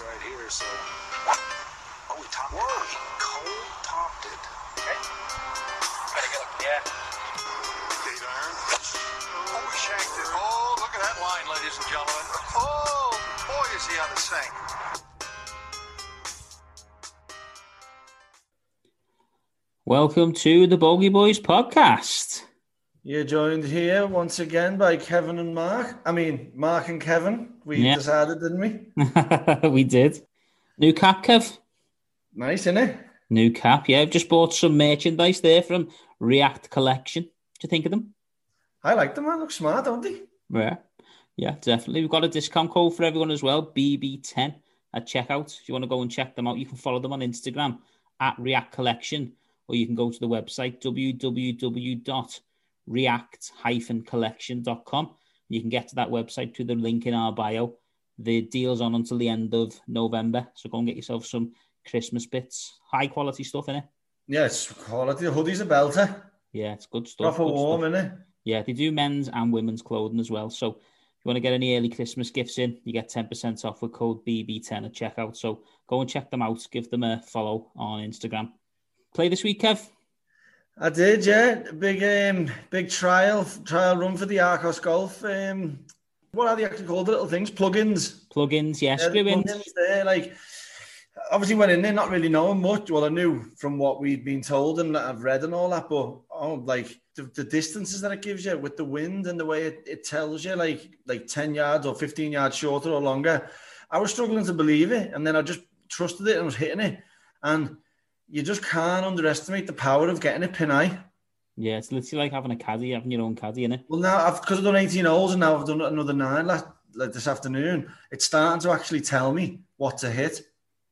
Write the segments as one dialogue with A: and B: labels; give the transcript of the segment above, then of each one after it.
A: right here, so. Oh, we topped Whoa. it. He cold topped it. Okay.
B: Get up. Yeah.
A: Eight iron.
B: Oh, we shanked it. Oh, look at that line, ladies and gentlemen. Oh, boy, is he out of sync.
C: Welcome to the Bogey Boys podcast.
D: You're joined here once again by Kevin and Mark. I mean, Mark and Kevin. We
C: Yeah.
D: decided, didn't we?
C: we did. New cap, Kev.
D: Nice, isn't it?
C: New cap, yeah. I've just bought some merchandise there from React Collection. What do you think of them?
D: I like them, man. Look smart, don't they?
C: Yeah. Yeah, definitely. We've got a discount code for everyone as well, BB10 at checkout. If you want to go and check them out, you can follow them on Instagram at React Collection, or you can go to the website www.react-collection.com. You can get to that website through the link in our bio. The deal's on until the end of November, so go and get yourself some Christmas bits. High quality stuff in it.
D: Yeah, it's quality. The hoodie's a belter.
C: Yeah, it's good stuff.
D: Proper
C: good
D: warm,
C: stuff.
D: innit?
C: Yeah, they do men's and women's clothing as well. So if you want to get any early Christmas gifts in, you get 10% off with code BB10 at checkout. So go and check them out. Give them a follow on Instagram. Play this week, Kev.
D: I did, yeah. Big um big trial trial run for the Arccos Golf. Um what are they actually called? The little things? Plugins.
C: Plugins, yeah,
D: Yeah, plugins there, like obviously went in there not really knowing much. Well, I knew from what we'd been told and that I've read and all that, but oh, like the, the distances that it gives you with the wind and the way it, it tells you, like like ten yards or fifteen yards shorter or longer. I was struggling to believe it, and then I just trusted it and was hitting it, and you just can't underestimate the power of getting a pin eye.
C: Yeah, it's literally like having a caddy, having your own caddy in it.
D: Well, now I've because I've done 18 holes and now I've done another nine last like this afternoon. It's starting to actually tell me what to hit.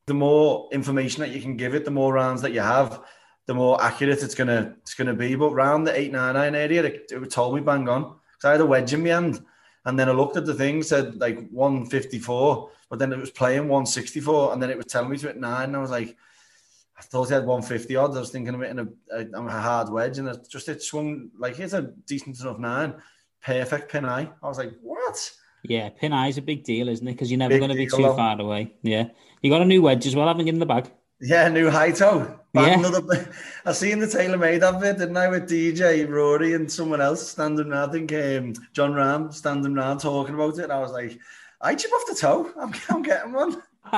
D: The more information that you can give it, the more rounds that you have, the more accurate it's gonna it's gonna be. But round the eight nine nine area, it, it told me bang on. Because I had a wedge in my hand, and then I looked at the thing, said like 154, but then it was playing 164, and then it was telling me to hit nine. And I was like, I thought he had 150 odds. I was thinking of hitting a, a, a hard wedge, and it just it swung like it's a decent enough nine, perfect pin eye. I was like, what?
C: Yeah, pin eye is a big deal, isn't it? Because you're never going to be too far away. Yeah. You got a new wedge as well, haven't you, in the bag?
D: Yeah, new Hi-Toe. Back
C: Yeah.
D: Another, I seen the TaylorMade of it, didn't I? With DJ, Rory, and someone else standing around. I think um, Jon Rahm standing around talking about it. I was like, I chip off the toe. I'm, I'm getting one.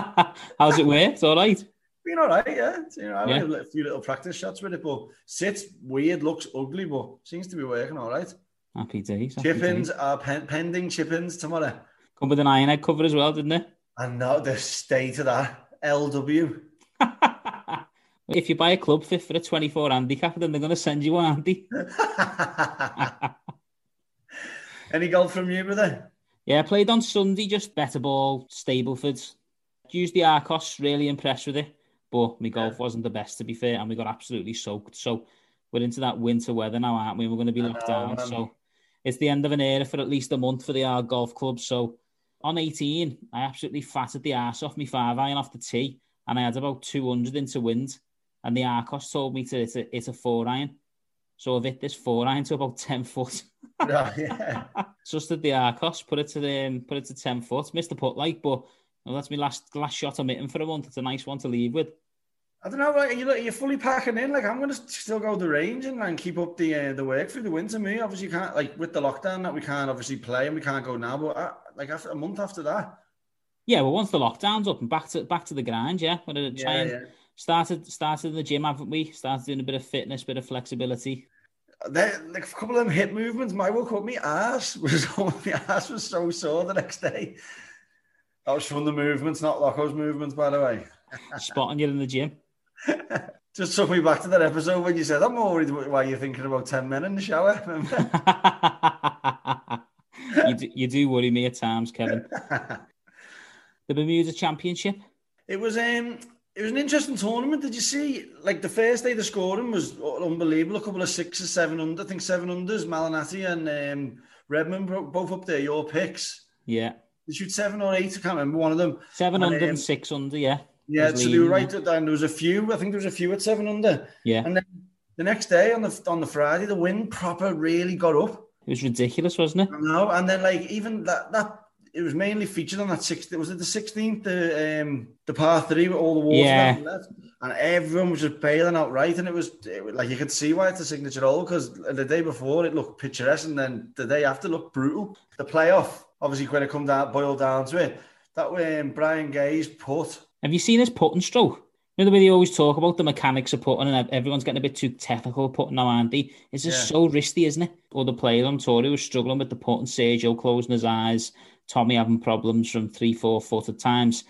C: How's it work? It's all right.
D: Been all right, yeah. You know, I
C: Yeah.
D: had a few little practice shots with it, but sits weird, looks ugly, but seems to be working all right.
C: Happy days. happy
D: Chip-ins
C: days.
D: are pen- pending chip-ins tomorrow.
C: Come with an iron head cover as well, didn't it?
D: And now the state of that LW.
C: if you buy a club fit for a 24 handicap, then they're going to send you one, Andy.
D: Any golf from you, brother?
C: Yeah, I played on Sunday, just better ball, Stableford. Used the Arccos, really impressed with it. But my golf wasn't the best, to be fair, and we got absolutely soaked. So we're into that winter weather now, aren't we? We're going to be locked down. So it's the end of an era for at least a month for the Ard Golf Club. So on 18, I absolutely fatted the ass off me five iron off the tee, and I had about 200 into wind. And the Arccos told me to hit a, a four iron. So I've hit this four iron to about 10 foot.
D: Right, yeah.
C: At the Arccos, put it to the um, put it to ten foot. Missed the putt like, but well, that's my last last shot I'm hitting for a month. It's a nice one to leave with.
D: I don't know. Like, you you're fully packing in. Like I'm going to still go the range and, and keep up the uh, the work through the winter. Me, obviously, can't like with the lockdown that we can't obviously play and we can't go now. But uh, like after a month after that,
C: Yeah, well, once the lockdown's up and back to back to the grind, yeah. We're gonna try
D: yeah,
C: and
D: yeah.
C: started started in the gym, haven't we? Started doing a bit of fitness, bit of flexibility.
D: There, like a couple of them hip movements. My woke up, my ass was my ass was so sore the next day. That was from the movements, not Loco's movements, by the way.
C: Spotting you in the gym.
D: Just took me back to that episode when you said, "I'm more worried why you're thinking about ten men in the shower."
C: You do, you do worry me at times, Kevin. The Bermuda Championship.
D: It was um it was an interesting tournament. Did you see like the first day the scoring was unbelievable? A couple of sixes, seven under, I think seven unders, Malnati and um, Redman both up there, your picks.
C: Yeah,
D: They shoot seven or eight, I can't remember one of them.
C: seven
D: And,
C: under
D: um,
C: and six under. Yeah,
D: Yeah, so they were right at down. There was a few, I think there was a few at seven under.
C: yeah.
D: And then the next day on the on the Friday, the wind proper really got up.
C: It was ridiculous, wasn't it?
D: I know. And then like even that that it was mainly featured on that 16th. Was it the 16th, the um, the par three with all the water
C: Yeah.
D: left, and everyone was just bailing out right, and it was, it was like you could see why it's a signature hole because the day before it looked picturesque, and then the day after looked brutal. The playoff, obviously, when it come down, boiled down to it, that way um, Brian Gay's put.
C: Have you seen his putting stroke? You know the way they always talk about the mechanics of putting, and everyone's getting a bit too technical putting now, they? It's just
D: Yeah.
C: so risky, isn't it? Or the player on tour who was struggling with the putting, Sergio closing his eyes, Tommy having problems from three, four foot at times,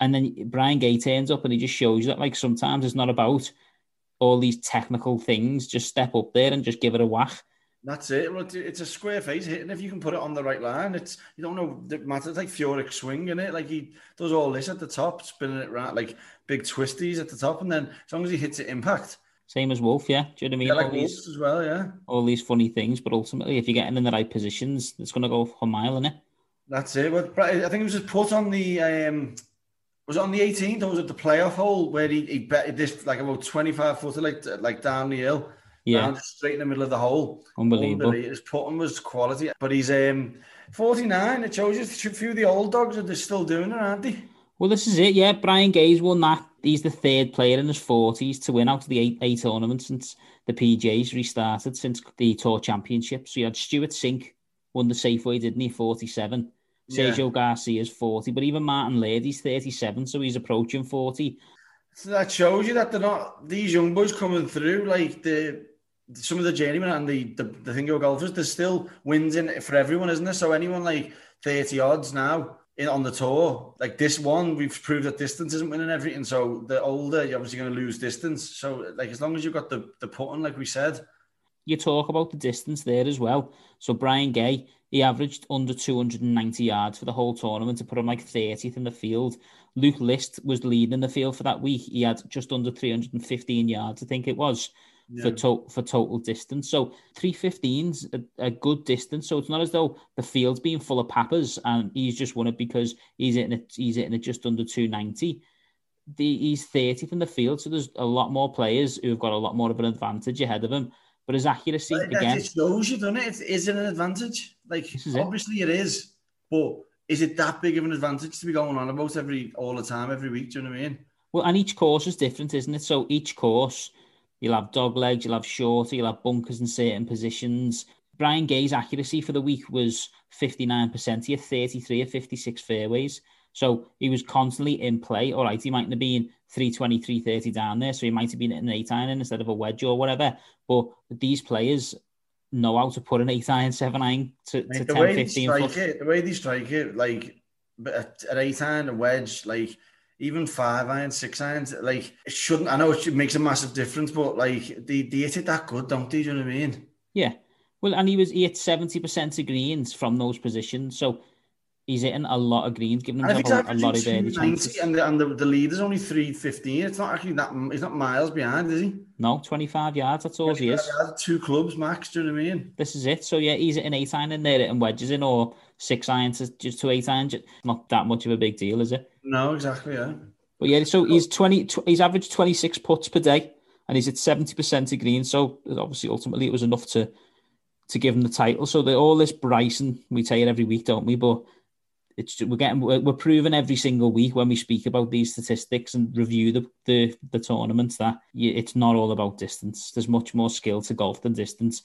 C: and then Brian Gay turns up and he just shows you that like sometimes it's not about all these technical things. Just step up there and just give it a whack.
D: That's it. Well, it's- a square face hit, and if you can put it on the right line, it's you don't know. It matters. It's like Furyk's swing in it. Like he does all this at the top, spinning it round like big twisties at the top, and then as long as he hits it impact,
C: Same as Wolff, yeah. Do you know what I mean?
D: yeah, like
C: all, these,
D: as well. Yeah,
C: all these funny things, but ultimately, if you're getting in the right positions, it's going to go for a mile, is it?
D: that's it. But I think it was just put on the. um was it on the 18th or was it the playoff hole where he, he bet this like about 25 footer like like down the hill,
C: Yeah,
D: down straight in the middle of the hole.
C: unbelievable.
D: His putting was quality, but he's um 49. It shows you a few of the old dogs are still doing it, aren't they?
C: Well, this is it. Yeah, Brian Gay's won that. He's the third player in his forties to win out of the eight, eight tournaments since the PGA's restarted since the Tour Championship. So you had Stewart Cink won the Safeway, didn't he? Forty-seven.
D: Yeah.
C: Sergio Garcia's forty, but even Martin Laird, he's thirty-seven, so he's approaching forty.
D: So that shows you that they're not these young boys coming through like the some of the journeymen and the the, the Thingo golfers. There's still wins in it for everyone, isn't there? So anyone like thirty odds now in on the tour, like this one, we've proved that distance isn't winning everything. So the older, you're obviously going to lose distance. So like as long as you've got the the putting, like we said,
C: You talk about the distance there as well. So Brian Gay, he averaged under 290 yards for the whole tournament to put him like 30th in the field. Luke List was leading the field for that week. He had just under 315 yards, I think it was, for, to- for total distance. So 315's a, a good distance. So it's not as though the field's being full of pappers and he's just won it because he's hitting it, he's hitting it just under 290. The, he's 30th in the field, so there's a lot more players who've got a lot more of an advantage ahead of him. But his accuracy,
D: But
C: again,
D: it shows you, doesn't it? An advantage? Like
C: is it.
D: obviously it is, but is it that big of an advantage to be going on about every all the time, every week? Do you know what I mean?
C: Well, and each course is different, isn't it? So each course, you'll have dog legs, you'll have shorter, you'll have bunkers in certain positions. Brian Gay's accuracy for the week was 59%. He had 33 of 56 fairways. So he was constantly in play. All right, he mightn't have been 320, 330 down there. So he might have been an eight iron instead of a wedge or whatever. But these players know how to put an eight iron, seven iron to, to 10,
D: the way they
C: 15
D: strike
C: foot.
D: it, the way they strike it, like an eight iron, a wedge, like even five iron, six irons, like it shouldn't. I know it makes a massive difference, but like they, they hit it that good, don't they? Do you know what I mean?
C: Yeah. Well, and he was he hit seventy percent of greens from those positions, so he's hitting a lot of greens, giving
D: he's
C: a, a lot of
D: 290
C: chances.
D: and the, and the, the leader's only three fifteen, it's not actually that. He's not miles behind, is he?
C: No, twenty five yards. That's all he is.
D: has two clubs max. Do you know what I mean?
C: This is it. So yeah, he's hitting eight iron in there and wedges in, or six iron to just to eight iron. Not that much of a big deal, is it?
D: No, exactly. Yeah.
C: But yeah, so he's twenty. Tw- he's averaged twenty six putts per day, and he's at seventy percent of green. So obviously, ultimately, it was enough to to give him the title. So all this Bryson, we tell it every week, don't we? But it's we're getting we're, we're proving every single week when we speak about these statistics and review the the, the tournaments that you, it's not all about distance. There's much more skill to golf than distance.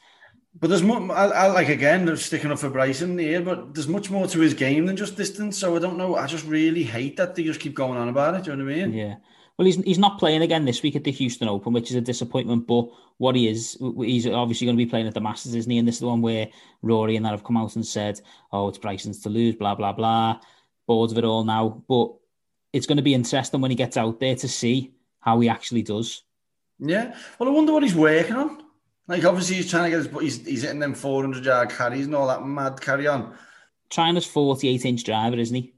D: But there's much. I, I like again sticking up for Bryson here, but there's much more to his game than just distance. So I don't know. I just really hate that they just keep going on about it. Do you know what I mean?
C: Yeah. Well, he's he's not playing again this week at the Houston Open, which is a disappointment. But what he is, he's obviously going to be playing at the Masters, isn't he? And this is the one where Rory and that have come out and said, "Oh, it's Bryson's to lose," blah blah blah. Bored of it all now, but it's going to be interesting when he gets out there to see how he actually does.
D: Yeah. Well, I wonder what he's working on. Like obviously he's trying to get his. but He's, he's hitting them 400 yard carries and all that mad carry on.
C: China's 48 inch driver, isn't he?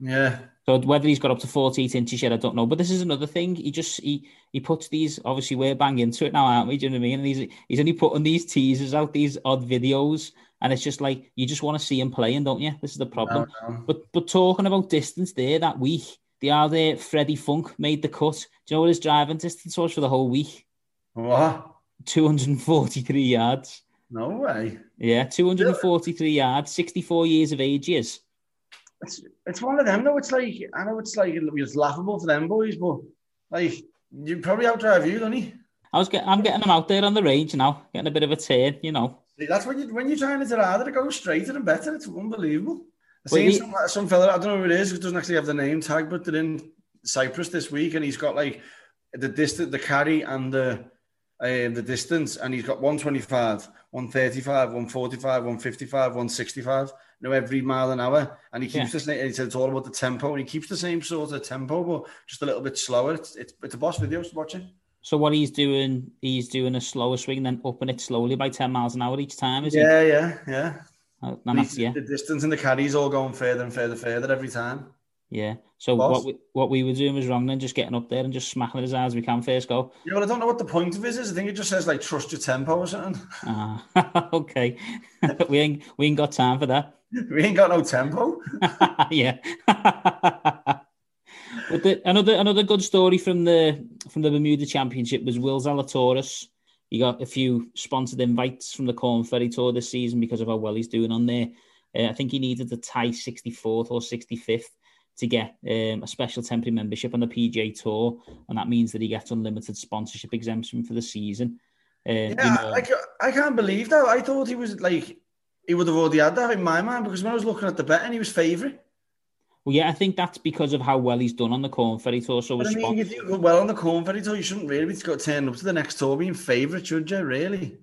D: Yeah.
C: So whether he's got up to 48 inches yet, I don't know. But this is another thing. He just he he puts these. Obviously, we're bang into it now, aren't we? Do you know what I mean? And he's he's only putting these teasers out, these odd videos, and it's just like you just want to see him playing, don't you? This is the problem.
D: No, no.
C: But but talking about distance there that week, the other Freddie Funk made the cut. Do you know what his driving distance was for the whole week?
D: What?
C: 243 yards.
D: No way.
C: Yeah, 243 yards, 64 years of age is.
D: it's it's one of them though. It's like I know it's like it's laughable for them boys, but like you probably outdrive you, don't he?
C: I was get, I'm getting them out there on the range now, getting a bit of a turn, you know.
D: See, That's when you when you're trying to harder to go straighter and better. It's unbelievable. I seen
C: he-
D: some, uh, some fella, I don't know who it is, it doesn't actually have the name tag, but they're in Cyprus this week, and he's got like the distance, the carry, and the uh, the distance, and he's got 125, 135, 145, 155, 165, you know, every mile an hour, and he keeps
C: Yeah.
D: the same. He said it's all about the tempo, and he keeps the same sort of tempo, but just a little bit slower. It's it's, it's a boss video to watch it.
C: So what he's doing, he's doing a slower swing, then upping it slowly by 10 miles an hour each time, is
D: Yeah, yeah, yeah.
C: he? Uh, And that's, yeah,
D: the distance and the carry's all going further and further, further every time.
C: Yeah. So
D: Boss.
C: what we, what we were doing was wrong then, just getting up there and just smacking it as hard as we can first go.
D: Yeah, well, I don't know what the point of it is. I think it just says like trust your tempo or something.
C: Ah, okay. we ain't we ain't got time for that.
D: We ain't got no tempo.
C: yeah. but the, another another good story from the from the Bermuda Championship was Will Zalatoris. He got a few sponsored invites from the Korn Ferry Tour this season because of how well he's doing on there. Uh, I think he needed to tie 64th or 65th to get um, a special temporary membership on the PGA Tour, and that means that he gets unlimited sponsorship exemption for the season. Um, you
D: Yeah,
C: know-
D: I, I can't believe that. I thought he was like he would have already had that in my mind because when I was looking at the betting, he was favourite.
C: Well, yeah, I think that's because of how well he's done on the Korn Ferry Tour. So
D: I mean, if you go well on the Korn Ferry Tour, you shouldn't really be got turning up to the next tour being favourite, should you? Really?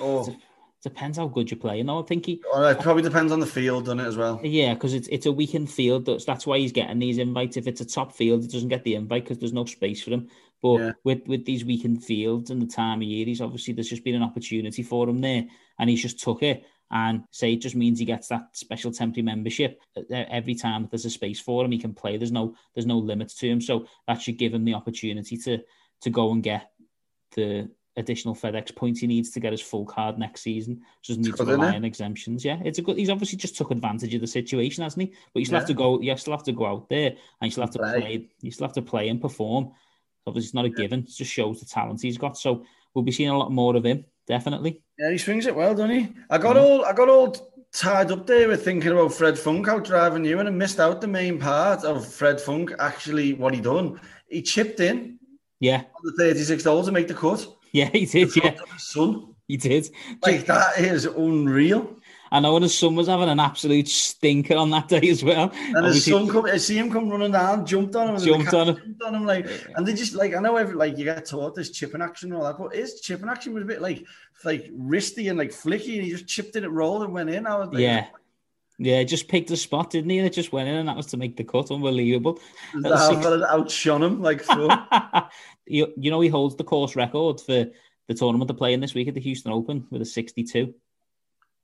D: Or,
C: depends how good you play. You know, I think he,
D: or it probably depends on the field, doesn't it, as well?
C: yeah, because it's it's a weakened field. That's that's why he's getting these invites. If it's a top field, he doesn't get the invite because there's no space for him. But
D: Yeah.
C: with with these weakened fields and the time of year, he's obviously there's just been an opportunity for him there, and he's just took it. And say it just means he gets that special temporary membership Uh, every time that there's a space for him. He can play. There's no there's no limits to him. So that should give him the opportunity to to go and get the additional FedEx points he needs to get his full card next season. So doesn't need to
D: good, isn't
C: rely on exemptions. Yeah, it's a good. He's obviously just took advantage of the situation, hasn't he? But you still have to go. You still have to go out there, and you still have to
D: Play.
C: play. You still have to play and perform. Obviously, it's not a given. It just shows the talent he's got. So we'll be seeing a lot more of him, definitely.
D: Yeah, he swings it well, doesn't he? I got mm-hmm. all I got all tied up there with thinking about Fred Funk out driving you, and I missed out the main part of Fred Funk actually what he done. He chipped in
C: Yeah,
D: on the 36th hole to make the cut.
C: yeah, he did. Yeah,
D: Front of his son.
C: he did.
D: Like that is unreal.
C: I know and his son was having an absolute stinker on that day as well.
D: And his son come, I see him come running down, jumped on him, and
C: Jumped on him.
D: jumped on him, like, and they just like I know every like you get taught this chipping action and all that, but his chipping action was a bit like like wristy and like flicky, and he just chipped it, it rolled and went in. I was like,
C: Yeah. Yeah, just picked a spot, didn't he? And it just went in, and that was to make the cut. Unbelievable. six-
D: outshone him like full.
C: you, you know, he holds the course record for the tournament they're playing this week at the Houston Open with a 62.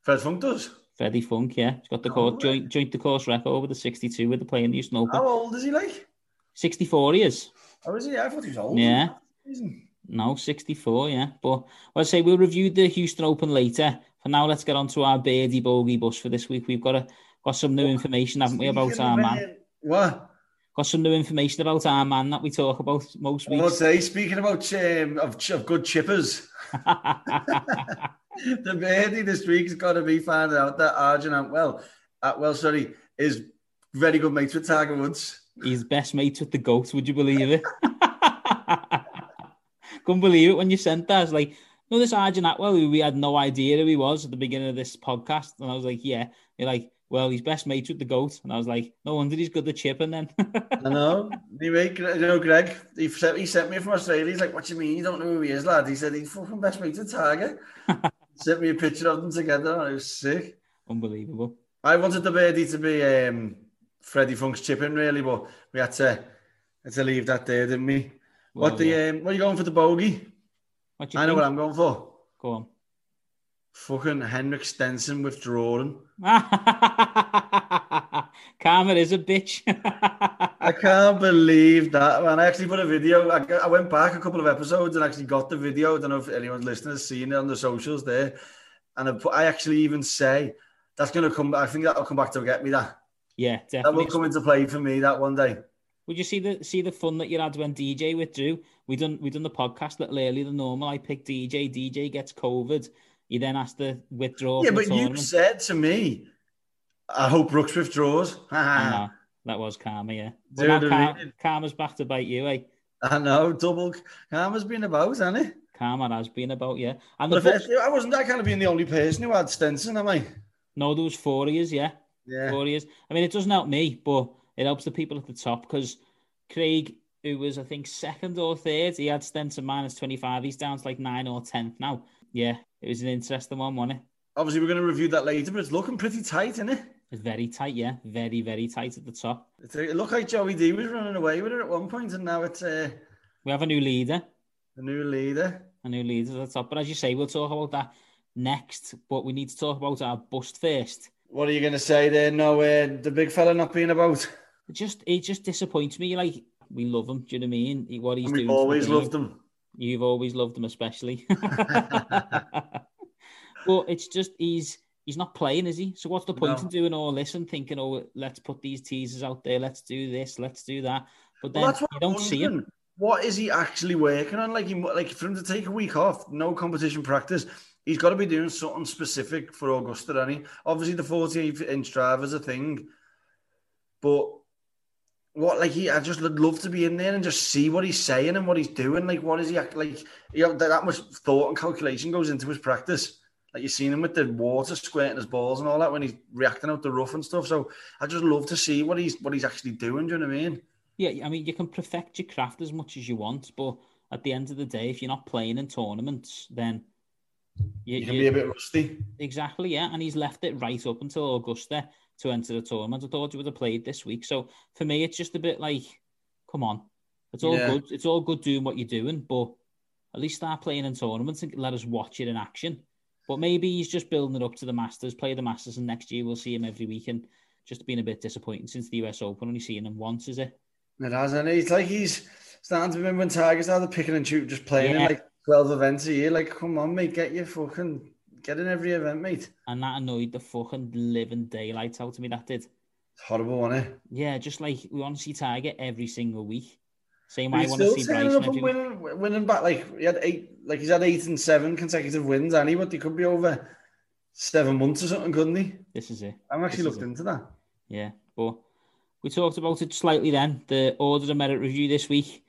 D: Fred Funk does.
C: Freddie Funk, yeah. He's got the
D: Oh,
C: course, joint, joint the course record with a 62 with the playing the Houston Open.
D: How old is he like?
C: 64 he is.
D: Oh, is he? I thought he was old.
C: Yeah. No, 64, yeah. But I'll say we'll review the Houston Open later. For now, let's get on to our birdie bogey bus for this week. We've got a, got some new information, haven't we, about our man?
D: What?
C: Got some new information about our man that we talk about most weeks.
D: say, speaking about um, of, of good chippers, the birdie this week's got to be finding out that Arjun Antwell, Atwal, sorry, is very good mates with Tiger Woods.
C: He's best mates with the goat. Would you believe it? Couldn't believe it when you sent that. Like, no, this Arjun Atwal, who we had no idea who he was at the beginning of this podcast. And I was like, yeah. You're like, well, he's best mates with the goat. And I was like, no wonder he's good at chipping then.
D: I know. Anyway, you know, Greg, he sent, he sent me from Australia. He's like, what do you mean? You don't know who he is, lad? He said he's fucking best mates with Tiger. sent me a picture of them together. And I was sick.
C: Unbelievable.
D: I wanted the birdie to be um, Freddie Funk's chipping, really, but we had to, had to leave that there, didn't we?
C: Well,
D: what the
C: yeah.
D: um, what are you going for the bogey? I know
C: think?
D: what I'm going for.
C: Go on.
D: Fucking Henrik Stenson withdrawing.
C: Karma is a bitch.
D: I can't believe that, man. I actually put a video. I, I went back a couple of episodes and actually got the video. I don't know if anyone's listening has seen it on the socials there. And I, put, I actually even say that's going to come. I think that'll come back to get me. That
C: yeah, definitely.
D: that will come into play for me. That one day.
C: Would you see the see the fun that you had when DJ withdrew? We done we done the podcast a little earlier than normal. I picked DJ. DJ gets COVID. He then has to withdraw.
D: Yeah, but you said to me, I hope Brooks withdraws.
C: I know, that was karma, yeah. But now
D: the
C: karma's back to bite you, eh?
D: I know, double. Karma's been about, hasn't it?
C: Karma has been about, yeah. And the
D: But
C: Bucks,
D: if, I wasn't that kind of being the only person who had Stenson, am I?
C: no, there was four years, yeah.
D: Yeah.
C: Four years. I mean, it doesn't help me, but it helps the people at the top because Craig, who was, I think, second or third, he had Stenson minus 25. He's down to like nine or 10th now. Yeah, it was an interesting one, wasn't it?
D: Obviously, we're going to review that later, but it's looking pretty tight, isn't it?
C: It's very tight, yeah. Very, very tight at the top.
D: It looked like Joey D was running away with it at one point, and now it's uh,
C: We have a new leader.
D: A new leader.
C: A new leader at the top. But as you say, we'll talk about that next. But we need to talk about our bust first.
D: What are you going to say there? No, uh, the big fella not being about.
C: It just it just disappoints me. Like we love him. Do you know what I mean? He- What he's
D: And
C: doing.
D: we've
C: to
D: always loved him.
C: You've always loved him, especially. but it's just he's he's not playing, is he? So what's the point
D: No.
C: in doing all this and thinking, oh, let's put these teasers out there, let's do this, let's do that. But then
D: Well,
C: you don't see him.
D: What is he actually working on? Like, he, like for him to take a week off, no competition practice, he's got to be doing something specific for Augusta, he? Obviously, the 48 inch drive is a thing, but what, like, he, I just would love to be in there and just see what he's saying and what he's doing. Like, what is he like? You know, that, that much thought and calculation goes into his practice. Like, you've seen him with the water squirting his balls and all that when he's reacting out the rough and stuff. So, I just love to see what he's what he's actually doing. Do you know what I mean?
C: Yeah, I mean, you can perfect your craft as much as you want, but at the end of the day, if you're not playing in tournaments, then you,
D: You can
C: you-
D: be a bit rusty.
C: Exactly, yeah. And he's left it right up until Augusta to enter the tournament. I thought you would have played this week. So for me, it's just a bit like, come on. It's all
D: Yeah.
C: good. It's all good doing what you're doing, but at least start playing in tournaments and let us watch it in action. But maybe he's just building it up to the Masters, play the Masters, and next year we'll see him every week. And just been a bit disappointing since the US Open, only seeing him once, is it?
D: It has, and it's like he's starting to remember when Tigers started picking and shoot, just playing in like 12 events a year. Like, come on, mate, get your fucking, Get in every event, mate.
C: And that annoyed the fucking living daylight out of me, that did.
D: It's horrible, wasn't it?
C: Yeah, just like, we want to see Tiger every single week. Same way I want to see Bryson every
D: winning,
C: week.
D: winning back, like, he had eight, like he's had eight and seven consecutive wins, and he, but he could be over seven months or something, couldn't he?
C: This is it.
D: I'm actually
C: this
D: looked into that.
C: Yeah, but we talked about it slightly then, the Order of Merit review this week.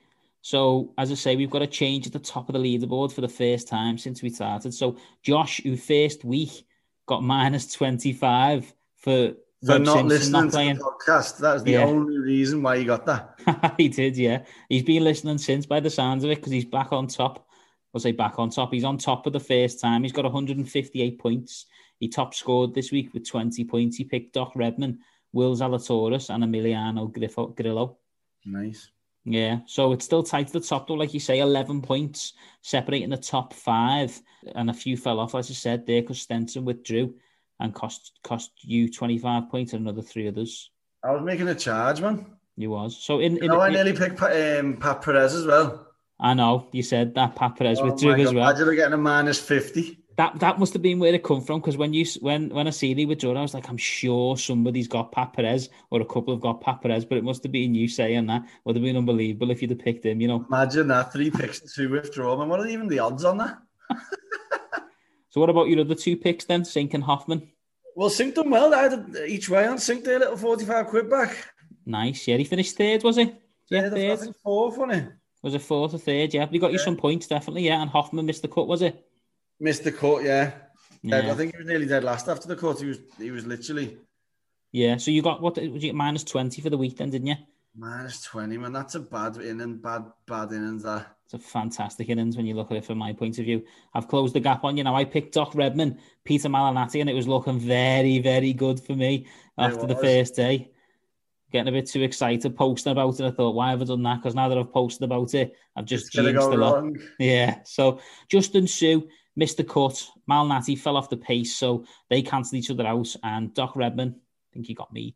C: So, as I say, we've got a change at the top of the leaderboard for the first time since we started. So, Josh, who first week got minus 25 for Webb
D: not
C: Simpson
D: listening
C: not
D: to the podcast, that's the
C: Yeah.
D: only reason why he got that.
C: he did, yeah. He's been listening since by the sounds of it because he's back on top. I'll say back on top. He's on top for the first time. He's got 158 points. He top scored this week with 20 points. He picked Doc Redman, Will Zalatoris, and Emiliano Grillo.
D: Nice.
C: Yeah, so it's still tight to the top, though. Like you say, 11 points separating the top five. And a few fell off, as I said there, because Stenson withdrew and cost cost you 25 points and another three others.
D: I was making a charge, man.
C: You was. So in, in
D: No, I nearly picked um, Pat Perez as well.
C: I know you said that Pat Perez
D: Oh
C: withdrew as well.
D: Imagine getting a minus 50.
C: That that must have been where it come from because when you when when I see they withdraw, I was like, I'm sure somebody's got Pat or a couple have got Pat but it must have been you saying that. Would have been unbelievable if you'd have picked him, you know.
D: Imagine that three picks and two withdraw. Man, what are even the odds on that?
C: So what about your other two picks then, Cink and Hoffman?
D: Well, Cink done well. I had each way on Cink their little 45 quid back.
C: Nice, yeah. He finished third, was he? Yeah,
D: Third, I think fourth, wasn't it?
C: Was it fourth or third? Yeah, but he got you some points definitely. Yeah, and Hoffman missed the cut, was it?
D: Missed the cut, yeah.
C: Yeah,
D: I think he was nearly dead last after the cut. He was he was literally
C: yeah. So you got what? Did you get minus twenty for the weekend, didn't you?
D: minus 20, man. That's a bad inning, bad, bad innings, that.
C: It's a fantastic innings when you look at it from my point of view. I've closed the gap on you now. I picked Doc Redman, Peter Malnati, and it was looking very, very good for me after the first day. Getting a bit too excited, posting about it. I thought, why have I done that? Because now that I've posted about it, I've just jinxed
D: go
C: a lot.
D: wrong.
C: Yeah. So Justin Suh missed the cut. Malnati fell off the pace, so they cancelled each other out. And Doc Redman, I think he got me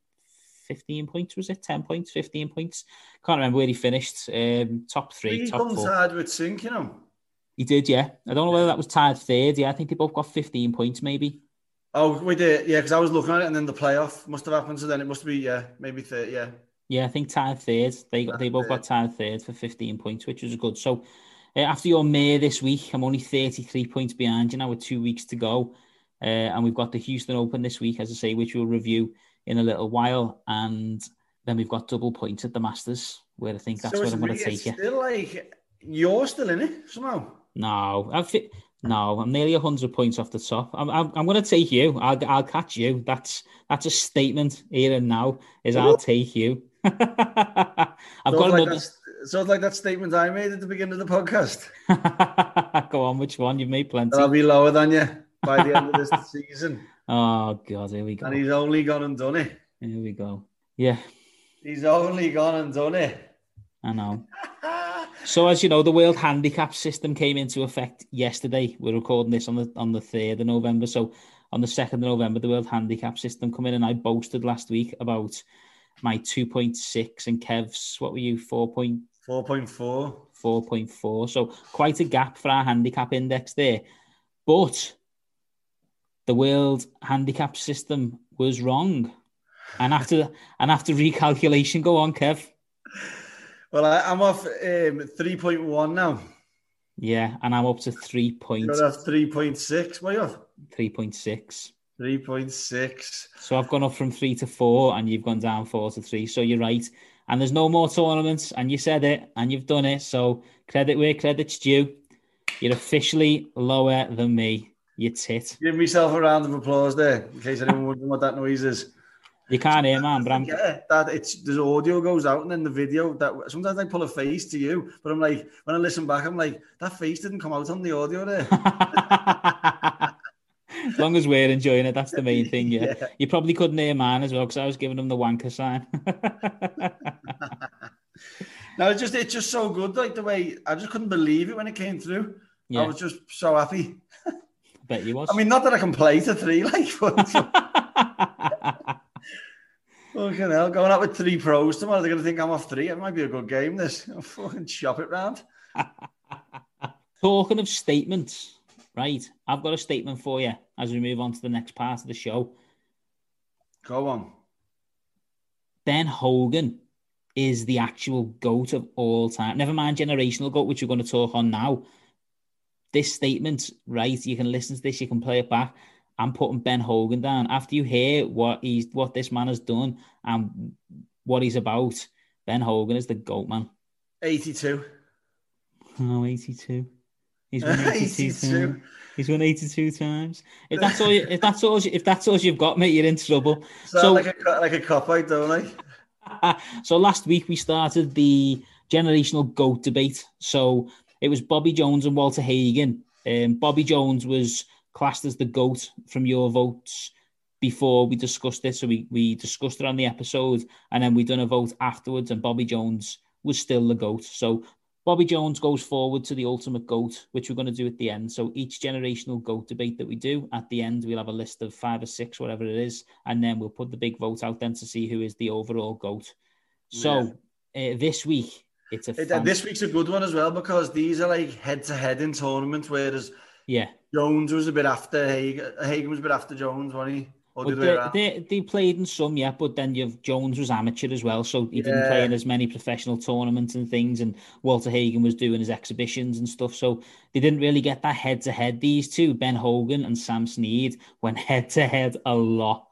C: 15 points, was it? 10 points, 15 points. Can't remember where he finished. Um, top three,
D: He
C: top
D: comes
C: four.
D: hard with Cink, you know.
C: He did, yeah. I don't know whether that was tied third. Yeah, I think they both got 15 points, maybe.
D: Oh, we did, yeah, because I was looking at it and then the playoff must have happened. So then it must be, yeah, maybe third, yeah.
C: Yeah, I think tied third. They got, they both got tied third for 15 points, which was good. So uh, after your May this week, I'm only 33 points behind you now with two weeks to go. Uh, and we've got the Houston Open this week, as I say, which we'll review in a little while, and then we've got double points at the Masters, where I think that's
D: so
C: where I'm going to take you.
D: Still like you're still in it somehow.
C: No, I've fi- no, I'm nearly hundred points off the top. I'm, I'm, I'm going to take you. I'll, I'll catch you. That's that's a statement here and now. Is I'll take you. I've got
D: like
C: another.
D: Sort of like that statement I made at the beginning of the podcast.
C: Go on, which one? You've made plenty.
D: I'll be lower than you by the end of this season.
C: Oh God, here we go.
D: And he's only gone and done it.
C: Here we go. Yeah,
D: He's only gone and done it.
C: I know. So as you know, the world handicap system came into effect yesterday. We're recording this on the on the third of November. So on the second of November, the world handicap system come in, and I boasted last week about my two point six and Kev's. What were you? Four point
D: 4.4.
C: four point four. So quite a gap for our handicap index there. But the world handicap system was wrong. And after and after recalculation, go on, Kev.
D: Well, I, I'm off um, 3.1 now.
C: Yeah, and I'm up to three point
D: You're off 3.6. What are you off?
C: three point six.
D: 3.6.
C: So I've gone up from three to four, and you've gone down four to three. So you're right. And there's no more tournaments, and you said it, and you've done it. So credit where credit's due. You're officially lower than me. You tit.
D: Give myself a round of applause there, in case anyone wondering what that noise is.
C: You can't hear, man, but I'm
D: Yeah, that it's the audio goes out and then the video that sometimes I pull a face to you, but I'm like when I listen back, I'm like that face didn't come out on the audio there.
C: as long as we're enjoying it, that's the main thing. Yeah,
D: Yeah.
C: you probably couldn't hear mine as well because I was giving them the wanker sign.
D: No, it's just it's just so good, like the way I just couldn't believe it when it came through.
C: yeah,
D: I was just so happy.
C: bet you was.
D: I mean, not that I can play to three, like, but fucking hell, going out with three pros tomorrow, they're gonna think I'm off three. It might be a good game. This, I'll fucking chop it round.
C: Talking of statements, right? I've got a statement for you as we move on to the next part of the show.
D: Go on.
C: Ben Hogan is the actual goat of all time. Never mind generational goat, which we're going to talk on now. This statement, right? You can listen to this, you can play it back. I'm putting Ben Hogan down after you hear what he's what this man has done and what he's about. Ben Hogan is the goat man.
D: 82.
C: Oh, 82. He's won 82,
D: 82.
C: times. He's won 82 times. If that's all, you, if that's all, you- if that's all you've got, mate, you're in trouble.
D: Sound
C: So-
D: like a like a cop out, don't I?
C: so last week we started the generational goat debate. So it was Bobby Jones and Walter Hagen. Um, Bobby Jones was classed as the goat from your votes before we discussed it. So we, we discussed it on the episode and then we done a vote afterwards and Bobby Jones was still the goat. So Bobby Jones goes forward to the ultimate goat, which we're going to do at the end. So each generational goat debate that we do at the end, we'll have a list of five or six, whatever it is, and then we'll put the big vote out then to see who is the overall goat. So uh, this week it's a
D: It-
C: fan-
D: this week's a good one as well because these are like head to head in tournaments, whereas
C: yeah.
D: Jones was a bit after Hagen. Hagen was a bit after Jones, wasn't he? Or
C: But
D: the other way
C: they, they, they played in some, yeah, but then you've Jones was amateur as well, so he didn't play in as many professional tournaments and things. And Walter Hagen was doing his exhibitions and stuff, so they didn't really get that head to head. These two, Ben Hogan and Sam Snead, went head to head a lot.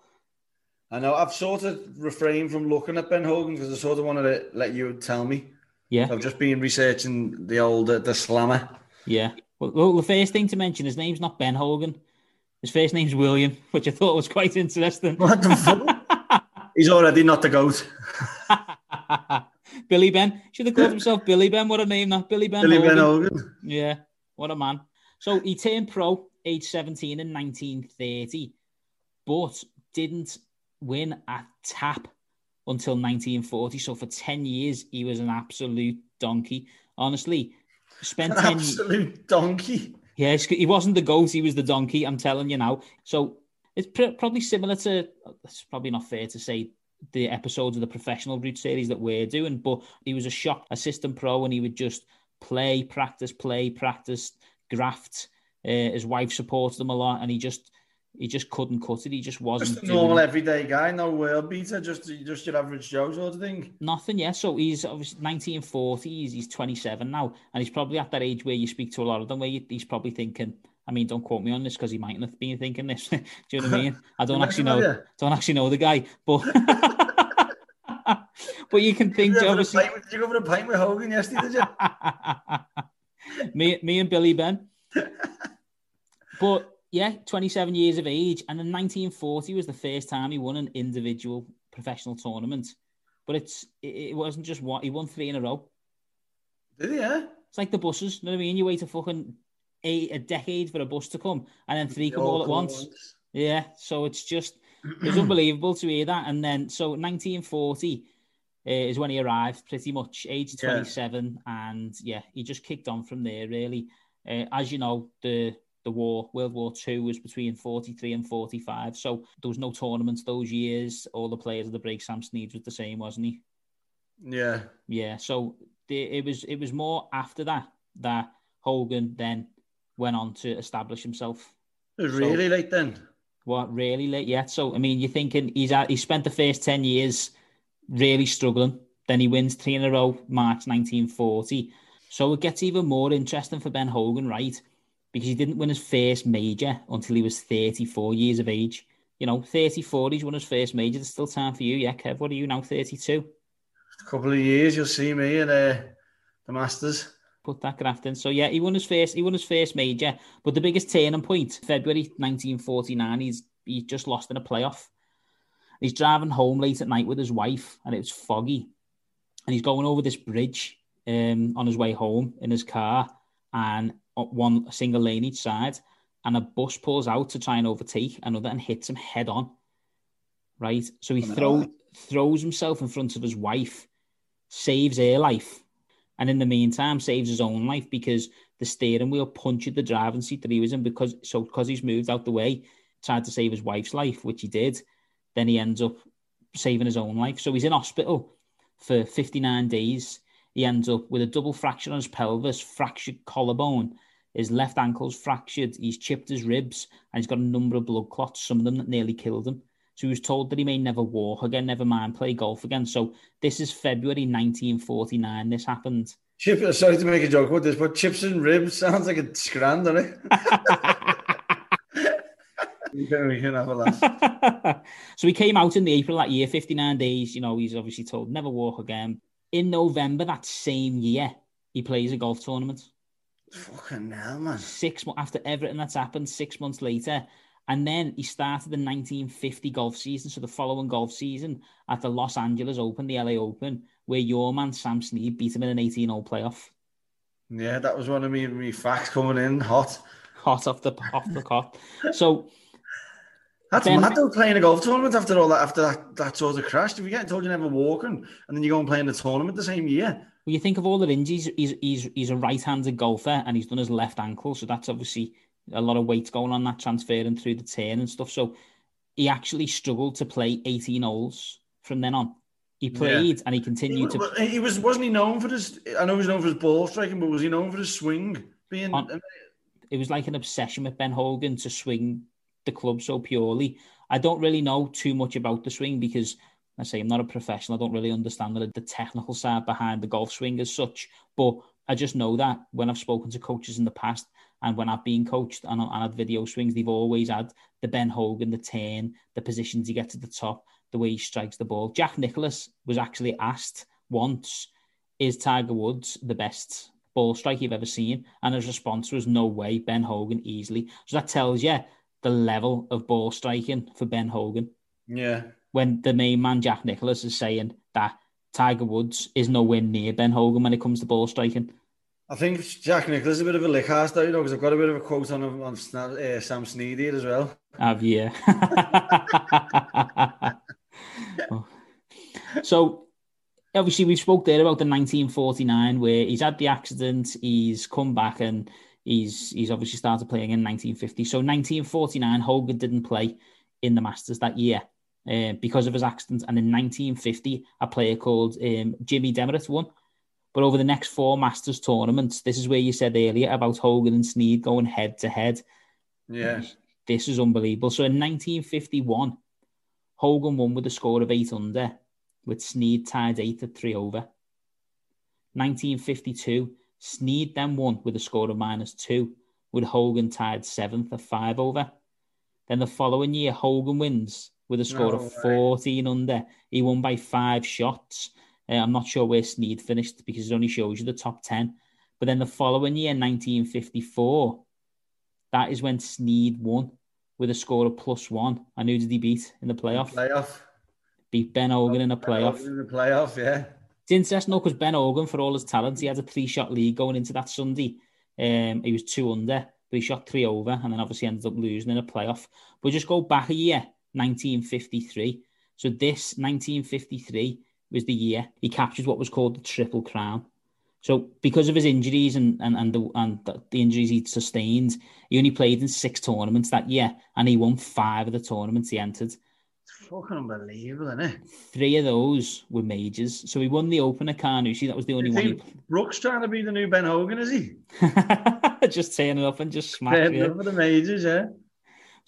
D: I know. I've sort of refrained from looking at Ben Hogan because I sort of wanted to let you tell me.
C: Yeah,
D: I've just been researching the old uh, the slammer.
C: yeah. Well, well, the first thing to mention, his name's not Ben Hogan. His first name's William, which I thought was quite interesting.
D: What the fuck? He's already not the goat.
C: Billy Ben should have called himself Billy Ben. What a name, that Billy Ben.
D: Billy
C: Hogan.
D: Ben Hogan.
C: Yeah, what a man. So he turned pro age 17 in 1930, but didn't win a tap until 1940. So for 10 years, he was an absolute donkey. Honestly, spent 10 years.
D: Absolute donkey.
C: Yeah, he wasn't the goat, he was the donkey, I'm telling you now. So it's pr- probably similar to, it's probably not fair to say the episodes of the professional route series that we're doing, but he was a shock assistant pro and he would just play, practice, play, practice, graft. Uh, his wife supported him a lot and he just, he just couldn't cut it. He just wasn't
D: Just a normal
C: it.
D: everyday guy, no world beater, just just your average Joe sort of thing.
C: Nothing, yeah. So he's obviously 1940s, he's 27 now, and he's probably at that age where you speak to a lot of them where you, he's probably thinking, I mean, don't quote me on this because he mightn't have been thinking this. Do you know what I mean? I don't actually know. Don't actually know the guy, but but you can think
D: Did you,
C: obviously.
D: with- did you go for a pint with Hogan yesterday, did you?
C: me, me and Billy Ben. but yeah, 27 years of age, and in 1940 was the first time he won an individual professional tournament. But it's it, it wasn't just what he won three in a row.
D: Did he, yeah?
C: It's like the buses. You know what I mean? You wait a fucking a, a decade for a bus to come, and then three come all, at
D: come
C: once. Yeah, so it's just it's unbelievable to hear that. And then so 1940 uh, is when he arrived, pretty much age
D: Yeah.
C: 27, and yeah, he just kicked on from there. Really, uh, as you know, the the war, World War Two, was between 43 and 45, so there was no tournaments those years. All the players of the break, Sam Snead was the same, wasn't he?
D: Yeah.
C: Yeah, so it was it was more after that that Hogan then went on to establish himself.
D: It was
C: So-
D: really late then.
C: What really late yet? So I mean, you're thinking he's at, he spent the first ten years really struggling. Then he wins three in a row, March 1940. So it gets even more interesting for Ben Hogan, right? Because he didn't win his first major until he was 34 years of age. You know, 34, he's won his first major. There's still time for you, yeah, Kev. What are you now, 32?
D: A couple of years, you'll see me at uh, the Masters.
C: put that graft in. So yeah, he won his first. He won his first major, but the biggest turning point, February 1949. He's he just lost in a playoff. He's driving home late at night with his wife, and it was foggy, and he's going over this bridge um, on his way home in his car, and one single lane each side, and a bus pulls out to try and overtake another and hits him head on. Right, so he
D: Oh, no.
C: throw, throws himself in front of his wife, saves her life, and in the meantime saves his own life because the steering wheel punctured the driving seat that he was in because so because he's moved out the way, tried to save his wife's life, which he did. Then he ends up saving his own life. So he's in hospital for 59 days. He ends up with a double fracture on his pelvis, fractured collarbone. His left ankle's fractured. He's chipped his ribs, and he's got a number of blood clots, some of them that nearly killed him. So he was told that he may never walk again, never mind play golf again. So this is February 1949. This happened.
D: Chip, sorry to make a joke about this, but chips and ribs sounds like a scran, doesn't it? can, we can have a laugh.
C: so he came out in the April that year, 59 days. You know, he's obviously told never walk again. In November that same year, he plays a golf tournament.
D: Fucking hell, man.
C: Six months after everything that's happened, six months later. And then he started the 1950 golf season, so the following golf season at the Los Angeles Open, the LA Open, where your man Sam Snead beat him in an 18 hole playoff.
D: Yeah, that was one of me, me facts coming in hot.
C: Hot off the off the cop. So
D: That's
C: Ben-
D: mad though, playing a golf tournament after all that, after that, that sort of crash. If you get told you're never walking and then you go and play in the tournament the same year.
C: Well, you think of all the injuries. He's he's he's a right-handed golfer, and he's done his left ankle, so that's obviously a lot of weight going on that transferring through the turn and stuff. So he actually struggled to play 18 holes from then on. He played and he
D: He,
C: continued to.
D: he was wasn't he known for his I know he was known for his ball striking, but was he known for his swing being
C: On- It was like an obsession with Ben Hogan to swing the club so purely. I don't really know too much about the swing because I say I'm not a professional. I don't really understand the, the technical side behind the golf swing as such. But I just know that when I've spoken to coaches in the past and when I've been coached and, and had video swings, they've always had the Ben Hogan, the turn, the positions he gets to the top, the way he strikes the ball. Jack Nicklaus was actually asked once, is Tiger Woods the best ball strike you've ever seen? And his response was, no way, Ben Hogan easily. So that tells you the level of ball striking for Ben Hogan
D: yeah.
C: When the main man Jack Nicklaus is saying that Tiger Woods is nowhere near Ben Hogan when it comes to ball striking.
D: I think Jack Nicklaus is a bit of a lick ass though, you know, because I've got a bit of a quote on on uh, Sam Snead here as well.
C: Have you? so obviously we spoke there about the 1949 where he's had the accident, he's come back and he's he's obviously started playing in 1950. So 1949 Hogan didn't play in the Masters that year. Uh, because of his accident, and in 1950, a player called um, Jimmy Demaret won. But over the next four Masters tournaments, this is where you said earlier about Hogan and Snead going head to head.
D: Yeah.
C: This is unbelievable. So in 1951, Hogan won with a score of eight under, with Snead tied eight at three over. 1952, Snead then won with a score of minus two, with Hogan tied seventh at five over. Then the following year, Hogan wins with a score
D: No
C: of
D: way.
C: 14 under. He won by five shots. Uh, I'm not sure where Snead finished because it only shows you the top 10. But then the following year, 1954, that is when Snead won with a score of plus one. And who did he beat in the playoff?
D: Playoff.
C: Beat Ben Hogan in a playoff.
D: In the playoff, yeah.
C: It's interesting though, because Ben Hogan, for all his talent, he had a three-shot lead going into that Sunday. Um, he was two under, but he shot three over, and then obviously ended up losing in a playoff. But just go back a year, 1953. So this 1953 was the year he captured what was called the Triple Crown. So because of his injuries and and and the, and the, injuries he'd sustained, he only played in six tournaments that year, and he won five of the tournaments he entered.
D: Fucking unbelievable, isn't it?
C: Three of those were majors. So he won the Open at Carnoustie. That was the only one he
D: Brooks trying to be the new Ben Hogan, is he?
C: just turning up and just smashing it.
D: for the majors, yeah.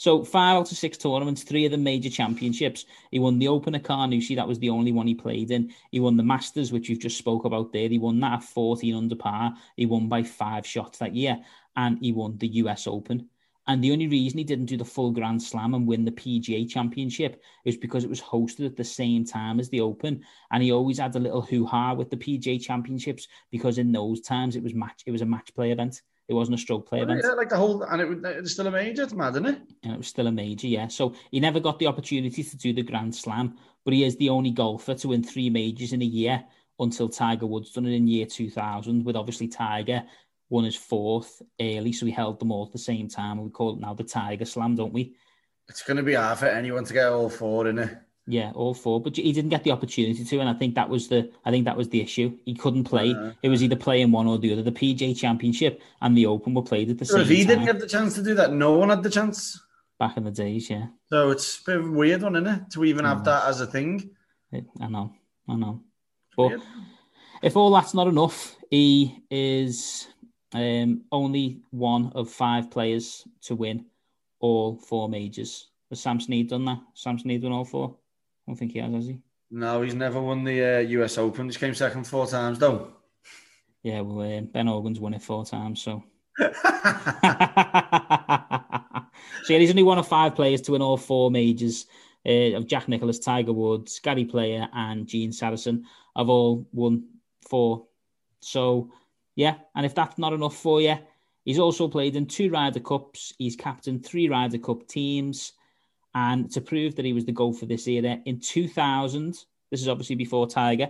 C: So five out of six tournaments, three of the major championships. He won the Open at Carnoustie. That was the only one he played in. He won the Masters, which you've just spoke about there. He won that at 14 under par. He won by five shots that year. And he won the US Open. And the only reason he didn't do the full Grand Slam and win the PGA Championship is because it was hosted at the same time as the Open. And he always had a little hoo-ha with the PGA Championships because in those times it was match it was a match play event. It wasn't a stroke play event.
D: Oh, yeah, like the whole, and it, was- still a major. It's mad, isn't it?
C: and it was still a major, yeah. So he never got the opportunity to do the Grand Slam, but he is the only golfer to win three majors in a year until Tiger Woods done it in year 2000, with obviously Tiger won his fourth early, so he held them all at the same time. And we call it now the Tiger Slam, don't we?
D: It's going to be hard for anyone to get all four, isn't it?
C: Yeah, all four, but he didn't get the opportunity to, and I think that was the I think that was the issue. He couldn't play.
D: Uh-huh.
C: It was either playing one or the other. The PJ Championship and the Open were played at the same time.
D: So if he
C: time
D: didn't get the chance to do that, no one had the chance.
C: back in the days. Yeah,
D: So it's a bit of a weird one, isn't it? To even have that as a thing.
C: It- I know, I know. But
D: Weird.
C: if all that's not enough, he is um, only one of five players to win all four majors. Has Sam Snead done that? Sam Snead won all four? I don't think he has, has he?
D: No, he's never won the uh, US Open. He's came second four times, though.
C: Yeah, well, um, Ben Hogan's won it four times, so. so yeah, he's only one of five players to win all four majors. Uh, of Jack Nicklaus, Tiger Woods, Gary Player, and Gene Sarazen have all won four. So yeah, and if that's not enough for you, he's also played in two Ryder Cups. He's captained three Ryder Cup teams, and to prove that he was the goal for this era, in 2000, this is obviously before Tiger,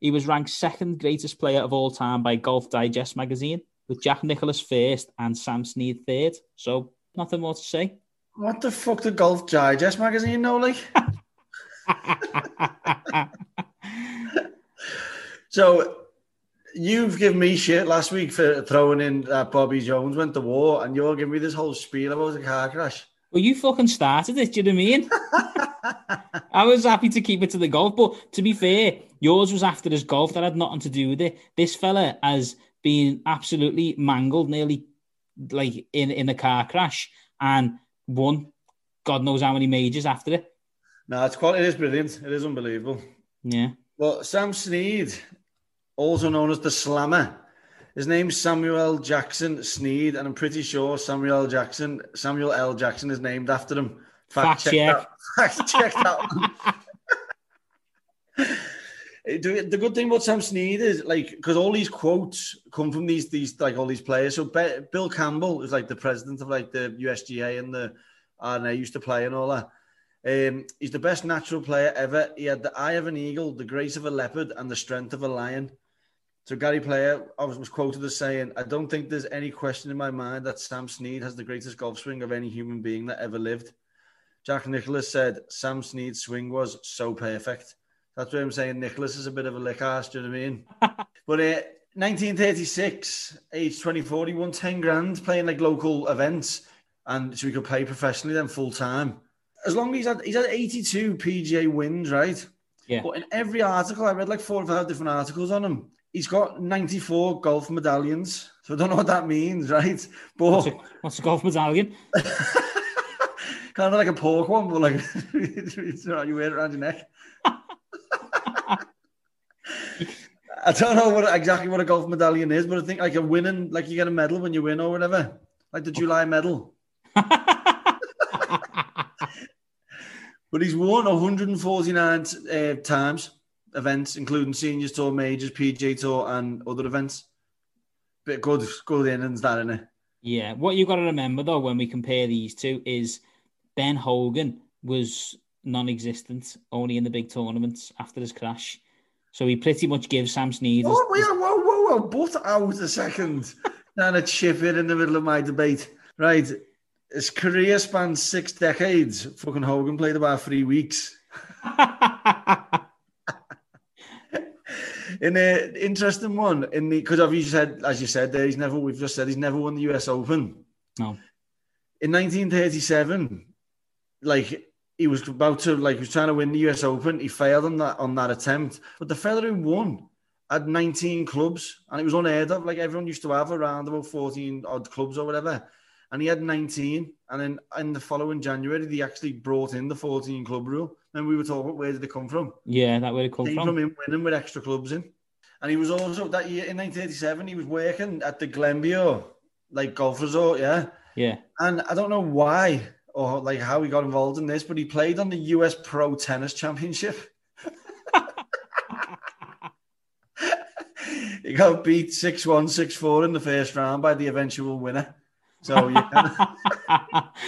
C: he was ranked second greatest player of all time by Golf Digest magazine, with Jack Nicklaus first and Sam Snead third. So nothing more to say.
D: what the fuck did Golf Digest magazine know, like? So you've given me shit last week for throwing in that Bobby Jones went to war, and you're giving me this whole spiel about the car crash.
C: Well, you fucking started it. Do you know what I mean? I was happy to keep it to the golf, but to be fair, yours was after his golf. That had nothing to do with it. This fella has been absolutely mangled, nearly like in in a car crash, and won God knows how many majors after it.
D: No, it's quite, it is brilliant. It is unbelievable.
C: Yeah.
D: Well, Sam Snead, also known as the Slammer, his name's Samuel Jackson Snead, and I'm pretty sure Samuel Jackson, Samuel L. Jackson is named after him.
C: Fact check.
D: That. Fact check that. The the good thing about Sam Snead is like because all these quotes come from these these like all these players. So Be- Bill Campbell is like the president of like the USGA and the and I used to play and all that. Um, he's the best natural player ever. He had the eye of an eagle, the grace of a leopard, and the strength of a lion. So Gary Player I was, was quoted as saying, "I don't think there's any question in my mind that Sam Snead has the greatest golf swing of any human being that ever lived." Jack Nicklaus said, "Sam Snead's swing was so perfect." That's what I'm saying. Nicklaus is a bit of a lick ass. Do you know what I mean? but uh, 1936, age 24, he won 10 grand playing like local events, and so he could play professionally then full time. As long as he's had he's had 82 PGA wins, right?
C: Yeah.
D: But in every article, I read like four or five different articles on him. He's got 94 golf medallions. So I don't know what that means, right? But
C: What's a, what's a golf medallion?
D: kind of like a pork one, but like it's all right, you wear it around your neck. I don't know what exactly what a golf medallion is, but I think like a winning, like you get a medal when you win or whatever. like the July medal. But he's won 149 uh, times events, including seniors tour, majors, PJ tour, and other events. Bit good, good innings, that isn't it?
C: Yeah, what you got to remember though when we compare these two is Ben Hogan was non-existent only in the big tournaments after his crash, so he pretty much gives Sam Snead.
D: Whoa, whoa, whoa, whoa, whoa! But out a second. Trying to chip it in the middle of my debate. Right, his career spans six decades. Fucking Hogan played about three weeks. in an interesting one, in the because obviously said, as you said, there he's never. We've just said he's never won the U.S. Open.
C: No.
D: In 1937, like he was about to, like he was trying to win the U.S. Open. He failed on that on that attempt, but the fella who won had 19 clubs, and it was unheard of. Like everyone used to have around about 14 odd clubs or whatever, and he had 19. And then in the following January, they actually brought in the 14 club rule. And we were talking, where did it come from?
C: Yeah, that would have come
D: Came
C: from.
D: from him winning with extra clubs in. And he was also that year in 1987, he was working at the Glenview, like golf resort, yeah.
C: Yeah.
D: And I don't know why or like how he got involved in this, but he played on the US Pro Tennis Championship. he got beat 6 1, 6 4 in the first round by the eventual winner. So, yeah.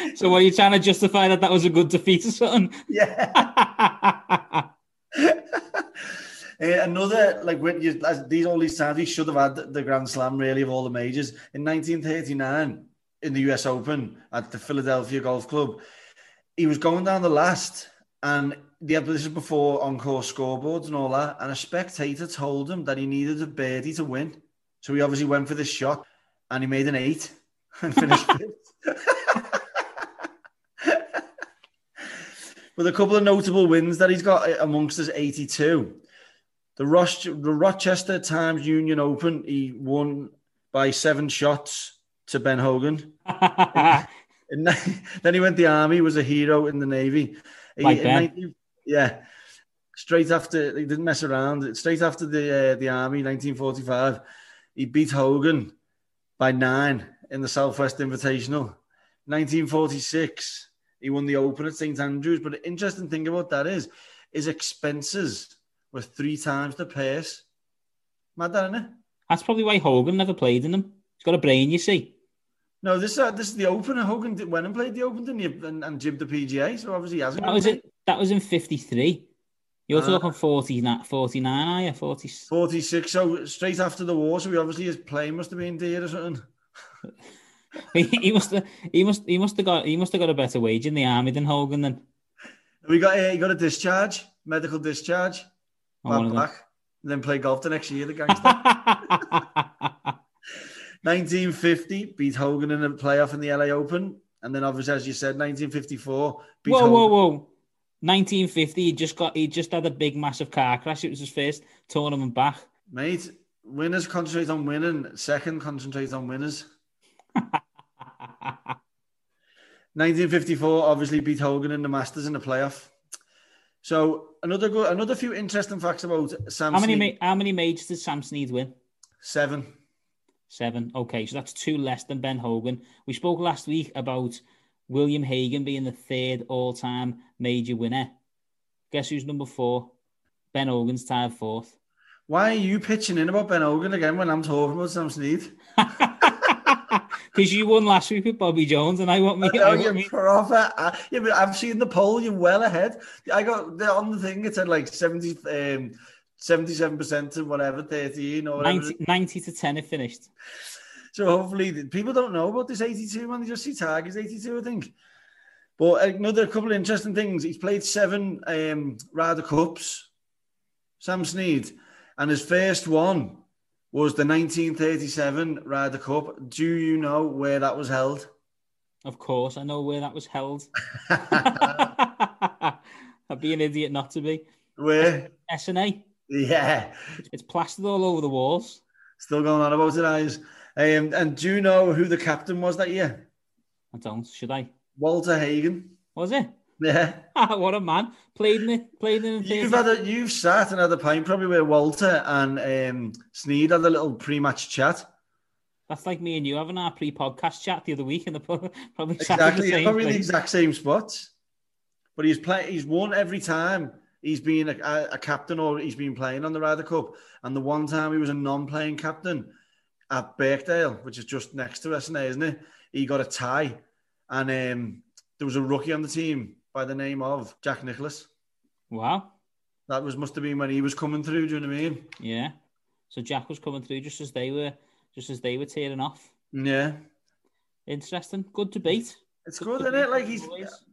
C: so, what are you trying to justify that that was a good defeat or something?
D: yeah. Uh, another like when you these all these times he should have had the Grand Slam really of all the majors in 1939 in the U.S. Open at the Philadelphia Golf Club. He was going down the last, and the this is before on-course scoreboards and all that. And a spectator told him that he needed a birdie to win, so he obviously went for the shot, and he made an eight and finished fifth. With a couple of notable wins that he's got amongst his 82. The, the Rochester Times Union Open, he won by seven shots to Ben Hogan. and then he went the army, was a hero in the navy. He,
C: Like Ben.
D: 19 yeah, straight after he didn't mess around. Straight after the uh, the army, 1945, he beat Hogan by nine in the Southwest Invitational. 1946, he won the Open at St Andrews. But the interesting thing about that is his expenses were three times the purse. Mad, that, isn't it?
C: That's probably why Hogan never played in them. He's got a brain, you see.
D: No, this uh, this is the Open. Hogan did, went and played the Open, didn't he? And, and jibbed the PGA, so obviously he hasn't.
C: That was it. That was in '53. You're
D: Ah.
C: talking 49, 49, are you? 40.
D: 46, so straight after the war, so he obviously his plane must have been dear or something.
C: he, he must have. He must. He must have got. He must have got a better wage in the army than Hogan. Then.
D: We got uh, he got a discharge, medical discharge,
C: on one
D: bad
C: of them.
D: back, and then play golf the next year, the gangster. 1950, beat Hogan in a playoff in the LA Open. And then obviously, as you said, 1954, beat
C: whoa,
D: Hogan.
C: whoa, whoa! 1950. He just got. He just had a big, massive car crash. It was his first tournament back.
D: Mate, winners concentrate on winning. Second, concentrate on winners. 1954, obviously beat Hogan in the Masters in the playoff. So another good, another few interesting facts about Sam.
C: How many?
D: Snead.
C: Ma- how many majors did Sam Snead win?
D: Seven.
C: Seven. Okay, so that's two less than Ben Hogan. We spoke last week about William Hagen being the third all-time major winner. Guess who's number four? Ben Hogan's tied fourth.
D: Why are you pitching in about Ben Hogan again when I'm talking about Sam Snead?
C: Because you won last week with Bobby Jones, and I want me.
D: I know
C: I want me
D: proper. uh, yeah, but I've seen the poll. You're well ahead. I got on the thing. It said like 70, um, 77% to whatever, 13 or whatever.
C: 90, 90 to 10 it finished.
D: So hopefully people don't know about this 82 man. They just see Tigers 82, I think. But another couple of interesting things. He's played seven um, Ryder Cups, Sam Snead, and his first one was the 1937 Ryder Cup. Do you know where that was held?
C: Of course, I know where that was held. I'd be an idiot not to be.
D: Where?
C: S&A.
D: Yeah,
C: It's plastered all over the walls.
D: still going on about it, eyes. Um, and do you know who the captain was that year?
C: I don't. Should I?
D: Walter Hagen.
C: Was it?
D: Yeah.
C: what a man! Played in it. Played in it.
D: You've had a, you've sat and had a pint probably with Walter and um, Snead had a little pre-match chat.
C: That's like me and you having our pre-podcast chat the other week, in the probably sat
D: Exactly,
C: the
D: probably the exact same spots. But he's play, he's won every time he's been a, a, a captain or he's been playing on the Ryder Cup. And the one time he was a non-playing captain at Birkdale, which is just next to us, isn't it? He got a tie, and um, there was a rookie on the team by the name of Jack Nicklaus.
C: Wow.
D: That was must have been when he was coming through. Do you know what I mean?
C: Yeah. So Jack was coming through just as they were, just as they were tearing off.
D: Yeah,
C: Interesting. Good debate.
D: it's good, isn't it? Like he's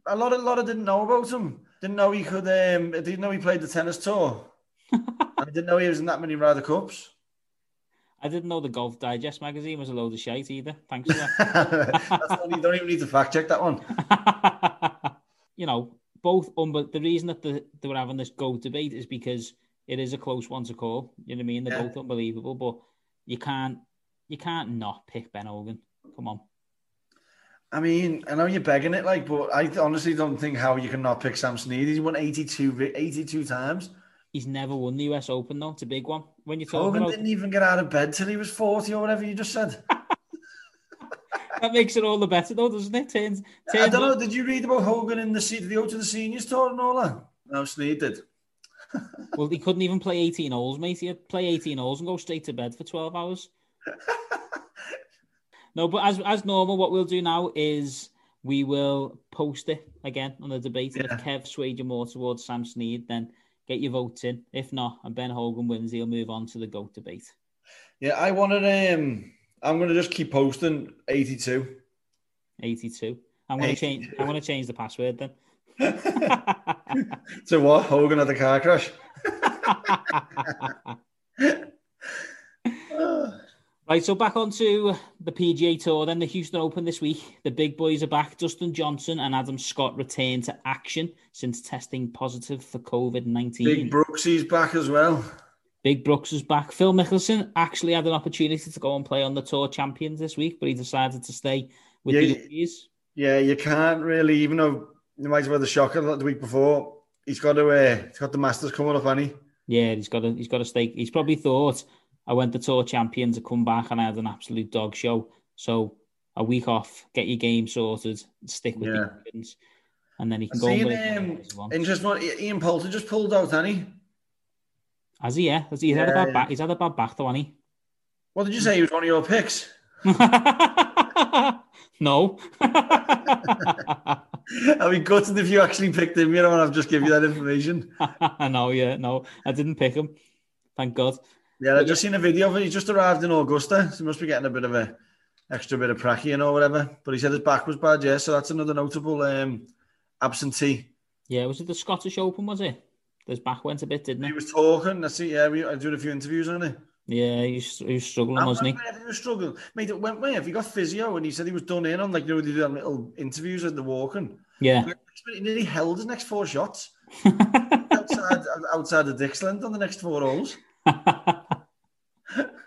D: a lot of lot of didn't know about him. Didn't know he could. Um, didn't know he played the tennis tour. I didn't know he was in that many Ryder Cups.
C: I didn't know the Golf Digest magazine was a load of shite either. Thanks for that.
D: That's not, you don't even need to fact check that one.
C: you know, both. Um, but the reason that the, they were having this GOAT debate is because it is a close one to call. You know what I mean? They're
D: Yeah.
C: both unbelievable, but you can't, you can't not pick Ben Hogan. Come on.
D: I mean, I know you're begging it, like, but I honestly don't think how you can not pick Sam Snead. He's won 82, 82 times.
C: He's never won the US Open though. It's a big one. When you talk
D: Hogan
C: about
D: didn't even get out of bed till he was 40 or whatever you just said.
C: that, makes it all the better though, doesn't it? Turns,
D: I
C: turns
D: don't know. Did you read about Hogan in the, se- the O to the Seniors tour and all that? No, Snead did.
C: Well, he couldn't even play 18 holes, mate. He'd play 18 holes and go straight to bed for 12 hours. no, but as as normal, what we'll do now is we will post it again on the debate. And
D: Yeah.
C: if Kev swayed you more towards Sam Snead, then get your votes in. If not, and Ben Hogan wins, he'll move on to the GOAT debate.
D: Yeah, I wanted. Um, I'm going to just keep posting 82.
C: 82. I'm going to change. I'm going to change the password then.
D: So what? Hogan had the car crash.
C: Right, so back onto the PGA Tour, then the Houston Open this week. The big boys are back. Dustin Johnson and Adam Scott return to action since testing positive for COVID 19.
D: Big Brooksy's back as well.
C: Big Brooks is back. Phil Mickelson actually had an opportunity to go and play on the Tour Champions this week, but he decided to stay with
D: Yeah,
C: the. Yankees.
D: Yeah, you can't really, even though you might have had the shocker the week before. He's got to. Uh, he's got the Masters coming up, hasn't he?
C: Yeah, he's got a, he's got to stay. He's probably thought I went the Tour Champions to come back and I had an absolute dog show. So a week off, get your game sorted, stick with
D: Yeah.
C: the Americans, and then he can
D: I've
C: go
D: seen um,
C: whatever he wants.
D: interesting. one, Ian Poulter just pulled out, hasn't he?
C: Has he? Yeah, Has he- he's had a bad
D: yeah.
C: back. He's had a bad back, though, hasn't he?
D: What did you say? He was one of your picks.
C: no.
D: I'd be gutted if you actually picked him, you know, and I've just give you that information.
C: no, yeah, no, I didn't pick him. Thank God.
D: Yeah, I just seen a video of it. He just arrived in Augusta, so he must be getting a bit of a extra bit of pracky or whatever. But he said his back was bad, yeah. So that's another notable um, absentee.
C: Yeah, was it the Scottish Open? Was it? His back went a bit, didn't
D: He
C: it?
D: was talking. I see. Yeah, we I doing a few interviews on it.
C: Yeah, he was, he was struggling, wasn't he?
D: He was struggling. Mate, it went where? He got physio and he said he was done in on like you know they do them little interviews at the walking.
C: Yeah.
D: He nearly held his next four shots outside outside the Dixland on the next four holes.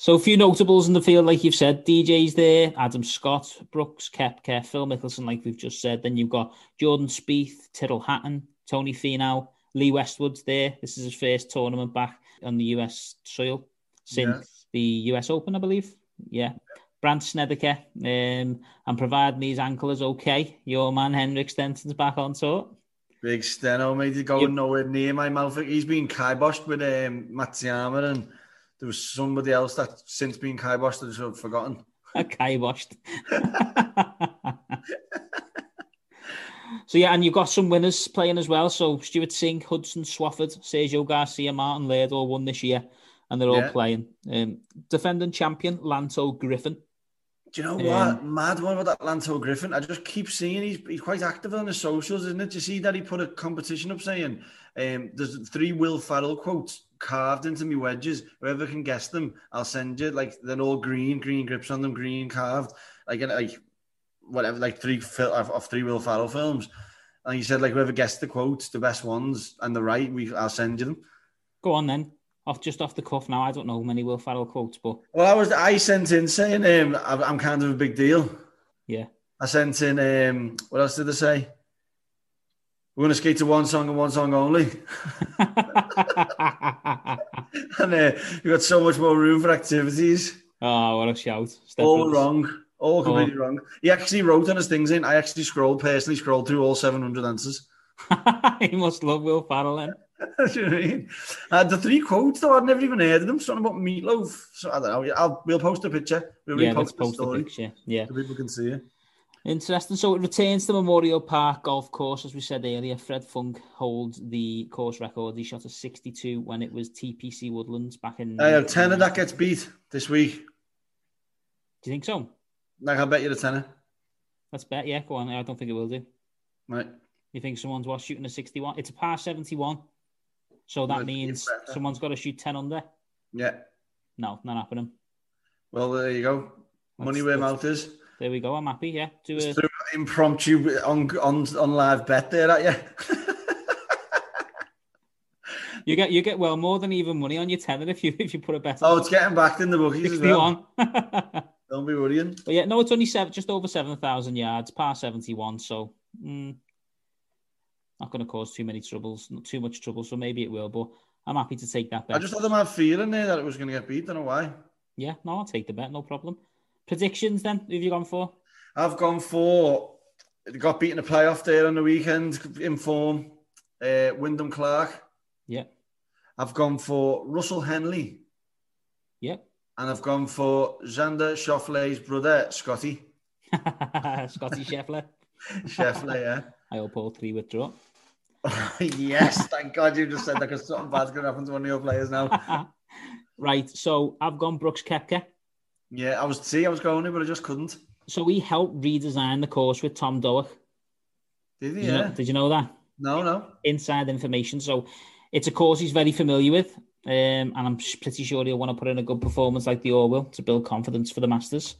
C: So a few notables in the field, like you've said, DJ's there, Adam Scott, Brooks, Koepka, Phil Mickelson, like we've just said. Then you've got Jordan Spieth, Tyrrell Hatton, Tony Finau, Lee Westwood's there. This is his first tournament back on the US soil since the US Open, I believe. Yeah. Brandt Snedeker, um, and providing his ankle is okay, your man Henrik Stenson's back on tour.
D: Big Steno, mate, he's going
C: Yep.
D: nowhere near my mouth. He's been kiboshed with um, Matsuyama and there was somebody else that's since been kiboshed that I've forgotten.
C: Kiboshed. so yeah, and you've got some winners playing as well. So Stewart Cink, Hudson Swafford, Sergio Garcia, Martin Laird all won this year, and they're all
D: Yeah.
C: playing. Um, defending champion Lanto Griffin.
D: Do you know
C: Yeah.
D: what? Mad one about that Lanto Griffin. I just keep seeing he's, he's quite active on his socials, isn't it? Do you see that he put a competition up saying um, there's three Will Ferrell quotes carved into me wedges. Whoever can guess them, I'll send you. Like they're all green, green grips on them, green carved. Like and, like whatever, like three fil- of, of three Will Ferrell films. And he said like whoever guessed the quotes, the best ones and the right, we I'll send you them.
C: Go on then. Off just off the cuff now. I don't know many Will Ferrell quotes, but
D: Well, I was I sent in saying um, I'm kind of a big deal.
C: yeah.
D: I sent in um, what else did I say? We're gonna skate to one song and one song only, and uh, we got so much more room for activities.
C: Oh, what a shout. Step
D: All wrong. All completely wrong. He actually wrote on his things in. I actually scrolled, personally scrolled through all 700 answers.
C: he must love Will Ferrell then.
D: You know I mean? Uh, the three quotes, though, I'd never even heard of them. Something about meatloaf. So I don't know. I'll, we'll post a picture. We'll
C: Yeah,
D: repost the
C: post the
D: story
C: picture. Yeah.
D: so people can see it.
C: Interesting. So it returns to Memorial Park Golf Course, as we said earlier. Fred Funk holds the course record. He shot a 62 when it was TPC Woodlands back in.
D: I have tenner that gets beat this week.
C: Do you think so?
D: Like, I'll bet you the tenner.
C: Let's bet. Yeah, go on. I don't think it will do.
D: Right.
C: You think someone's what shooting a 61? It's a par 71. So that means someone's got to shoot 10 under.
D: Yeah.
C: No, not happening.
D: Well, there you go. Money where mouth is.
C: There we go. I'm happy. Yeah. Do a,
D: Just threw an impromptu on, on, on live bet there at you.
C: you get you get well more than even money on your tenner if you if you put a bet.
D: oh, it's getting backed in the bookies as well.
C: 61.
D: Don't be worrying.
C: But yeah, no, it's only seven, just over seven thousand yards, par seventy-one. So mm, not going to cause too many troubles, not too much trouble. So maybe it will, but I'm happy to take that bet.
D: I just had a mad feeling there that it was going to get beat. I don't know why.
C: Yeah, no, I'll take the bet, no problem. Predictions then? Who have you gone for?
D: I've gone for got beaten a playoff there on the weekend in form. Uh, Wyndham Clark.
C: Yeah,
D: I've gone for Russell Henley,
C: yeah.
D: And I've gone for Xander Schauffele's brother Scotty
C: Scotty Scheffler.
D: Scheffler. Yeah.
C: I hope all three withdraw.
D: yes, thank God you just said that because something bad's going to happen to one of your players now.
C: right, so I've gone Brooks Koepka.
D: Yeah, I was see, I was going to, but I just couldn't.
C: So he helped redesign the course with Tom Doak.
D: Did he?
C: Did, you
D: Yeah.
C: know, did you know that?
D: No, no.
C: inside information. So it's a course he's very familiar with, um, and I'm pretty sure he'll want to put in a good performance like the will to build confidence for the Masters.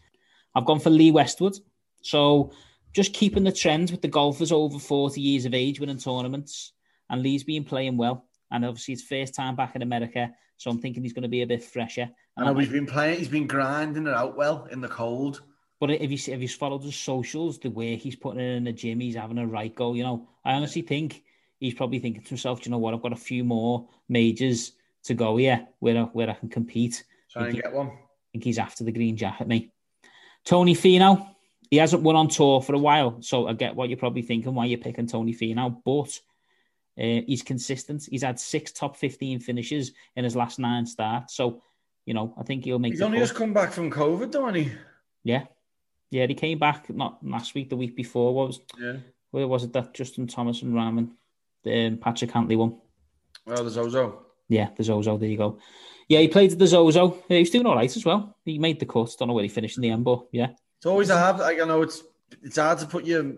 C: I've gone for Lee Westwood. So just keeping the trend with the golfers over 40 years of age winning tournaments, and Lee's been playing well. And obviously, it's first time back in America, so I'm thinking he's going to be a bit fresher.
D: I know he's been playing. He's been grinding it out well in the cold.
C: But if you if you followed his socials, the way he's putting it in the gym, he's having a right go. You know, I honestly think he's probably thinking to himself, "Do you know what? I've got a few more majors to go here where I, where I can compete.
D: Try and get one.
C: I think he's after the green jacket, me. Tony Finau, he hasn't won on tour for a while, so I get what you're probably thinking why you're picking Tony Finau, but uh, he's consistent. He's had six top 15 finishes in his last nine starts, so you know I think he'll make.
D: He's only
C: cut.
D: just come back from COVID, hasn't he?
C: Yeah. Yeah, he came back not last week, the week before. What was
D: Yeah.
C: where was it that Justin Thomas and Raman, um, Patrick Cantlay won?
D: Well, there's Zozo.
C: Yeah, the Zozo. There you go. Yeah, he played the Zozo. Yeah, he was doing all right as well. He made the cut. Don't know where he finished in the end, but yeah,
D: It's always hard. Like I know it's it's hard to put your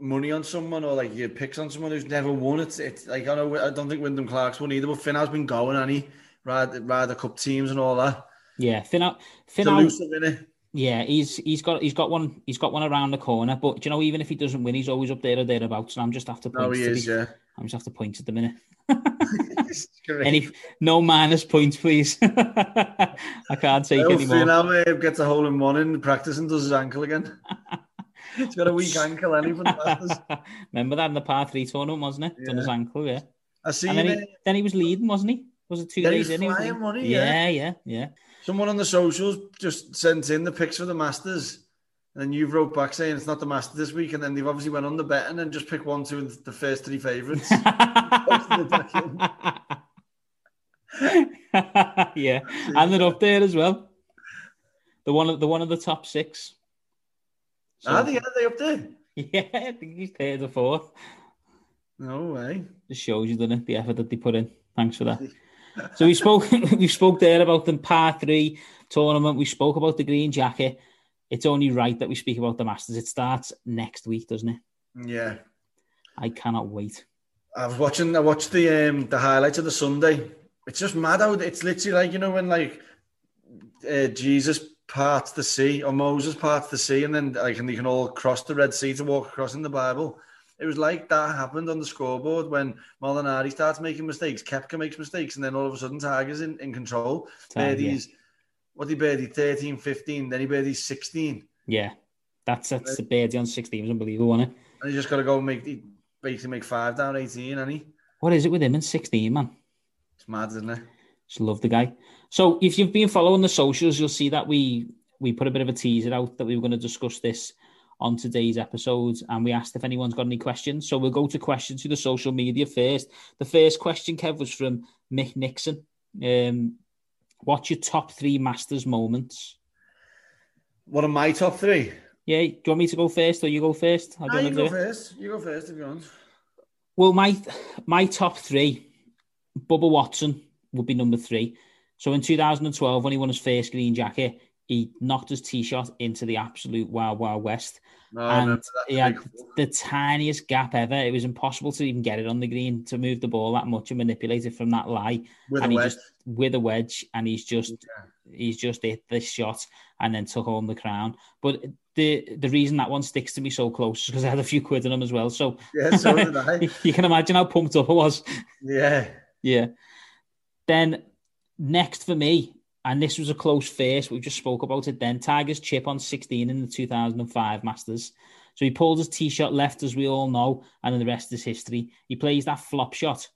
D: money on someone or like your picks on someone who's never won. It's it's like I know I don't think Wyndham Clark's won either, but Finn has been going and he ride ride the cup teams and all that.
C: yeah.
D: Finn.
C: Finau,
D: elusive, innit?
C: yeah, he's he's got he's got one he's got one around the corner. But you know, even if he doesn't win, he's always up there or thereabouts. And I'm just after points.
D: No, he
C: to
D: is.
C: be-
D: Yeah.
C: I'm just after points at the minute. Any no minus points, please. I can't take
D: Well,
C: any more.
D: Finn now uh, gets a hole in one in practice and does his ankle again. He's got a weak ankle, any for.
C: Remember that in the par three tournament, wasn't it? Done his ankle, yeah.
D: I
C: And then he, then he was leading, wasn't he? Was it two
D: Yeah, he
C: days
D: was
C: in? he was
D: flying, wasn't he?
C: Yeah, yeah, yeah.
D: someone on the socials just sent in the pics for the Masters. And then you wrote back saying it's not the master this week, and then they've obviously went on the betting and just picked one, two, and the first three favourites.
C: yeah, and they're up there as well. The one, of the one of the top six. So- ah,
D: Are they? Are they up there?
C: Yeah, I think he's third or fourth.
D: No way.
C: Just shows you, doesn't it, the effort that they put in. Thanks for that. So we spoke, we spoke there about the par three tournament. We spoke about the green jacket. It's only right that we speak about the Masters. It starts next week, doesn't it?
D: Yeah.
C: I cannot wait.
D: I was watching. I watched the um the highlights of the Sunday. It's just mad how it's literally like you know when like uh, Jesus parts the sea or Moses parts the sea, and then like and they can all cross the Red Sea to walk across in the Bible. It was like that happened on the scoreboard when Molinari starts making mistakes, Koepka makes mistakes, and then all of a sudden Tiger's in, in control.
C: Tiger,
D: Birdies, what he birdie 13, 15, then he birdies 16.
C: Yeah, that's that's the birdie on 16 was unbelievable, wasn't it?
D: And he just got to go and make, he basically make five down 18, and he?
C: What is it with him in 16, man?
D: It's mad, isn't it?
C: Just love the guy. So if you've been following the socials, you'll see that we we put a bit of a teaser out that we were going to discuss this on today's episode, and we asked if anyone's got any questions. So we'll go to questions to the social media first. The first question, Kev, was from Mick Nixon. Um, What's your top three Masters moments?
D: What are my top three?
C: Yeah, do you want me to go first or you go first? I don't
D: nah,
C: you
D: go first. You go first if you want.
C: Well, my my top three, Bubba Watson would be number three. So in 2012, when he won his first green jacket, he knocked his tee shot into the absolute wild, wild west.
D: No,
C: and he had the tiniest gap ever. It was impossible to even get it on the green to move the ball that much and manipulate it from that lie.
D: with
C: and
D: a
C: he
D: wedge.
C: just with a wedge, and he's just he's just hit this shot and then took home the crown. But the the reason that one sticks to me so close is because I had a few quid in him as well. So
D: Yeah, so did I.
C: you can imagine how pumped up I was.
D: Yeah.
C: Yeah. Then next for me, and this was a close first, we just spoke about it then. Tiger's chip on 16 in the 2005 Masters. So he pulled his tee shot left, as we all know, and then the rest is history. He plays that flop shot,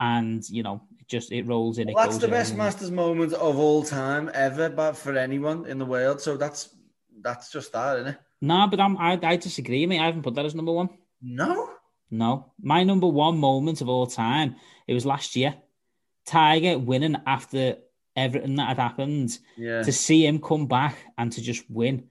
C: and you know, it just it rolls in. it
D: that's the best
C: and-
D: Masters moment of all time ever, but for anyone in the world. So that's that's just that, isn't it?
C: Nah, but I'm, I, I disagree, mate. I haven't put that as number one.
D: No.
C: No, my number one moment of all time. It was last year. Tiger winning after everything that had happened.
D: Yeah.
C: To see him come back and to just win,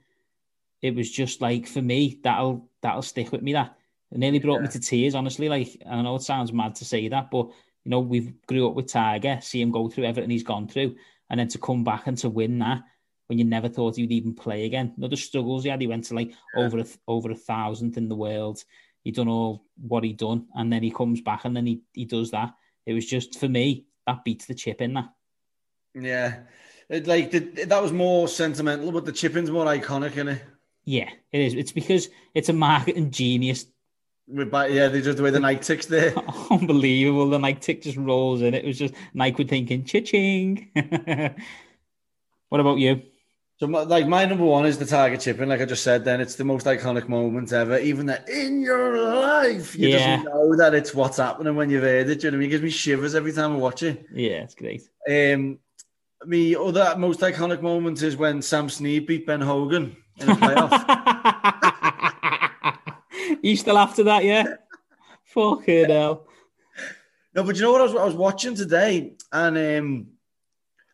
C: it was just like for me that'll that'll stick with me. That it nearly brought me to tears. Honestly, like I know it sounds mad to say that, but you know we've grew up with Tiger, see him go through everything he's gone through, and then to come back and to win that when you never thought he'd even play again. You know the struggles he had. He went to like over a, over a thousandth in the world. He done all what he done, and then he comes back and then he he does that. It was just for me that beats the chip in that.
D: Yeah. It, like the, that was more sentimental, but the chipping's more iconic, innit?
C: Yeah, it is. It's because it's a marketing genius.
D: Back, yeah, they just the way the night ticks there.
C: Unbelievable. The Nike tick just rolls in. It was just Nike would thinking, cha-ching. what about you?
D: So, my, like, my number one is the target chipping. Like I just said, then it's the most iconic moment ever. Even that in your life, you
C: Yeah.
D: just know that it's what's happening when you've heard it. Do you know what I mean? It gives me shivers every time I watch it.
C: Yeah, it's great.
D: Um, me other most iconic moment is when Sam Snead beat Ben Hogan in a playoff.
C: you still after that, yeah? Fucking hell.
D: no, but you know what I was, I was watching today, and um,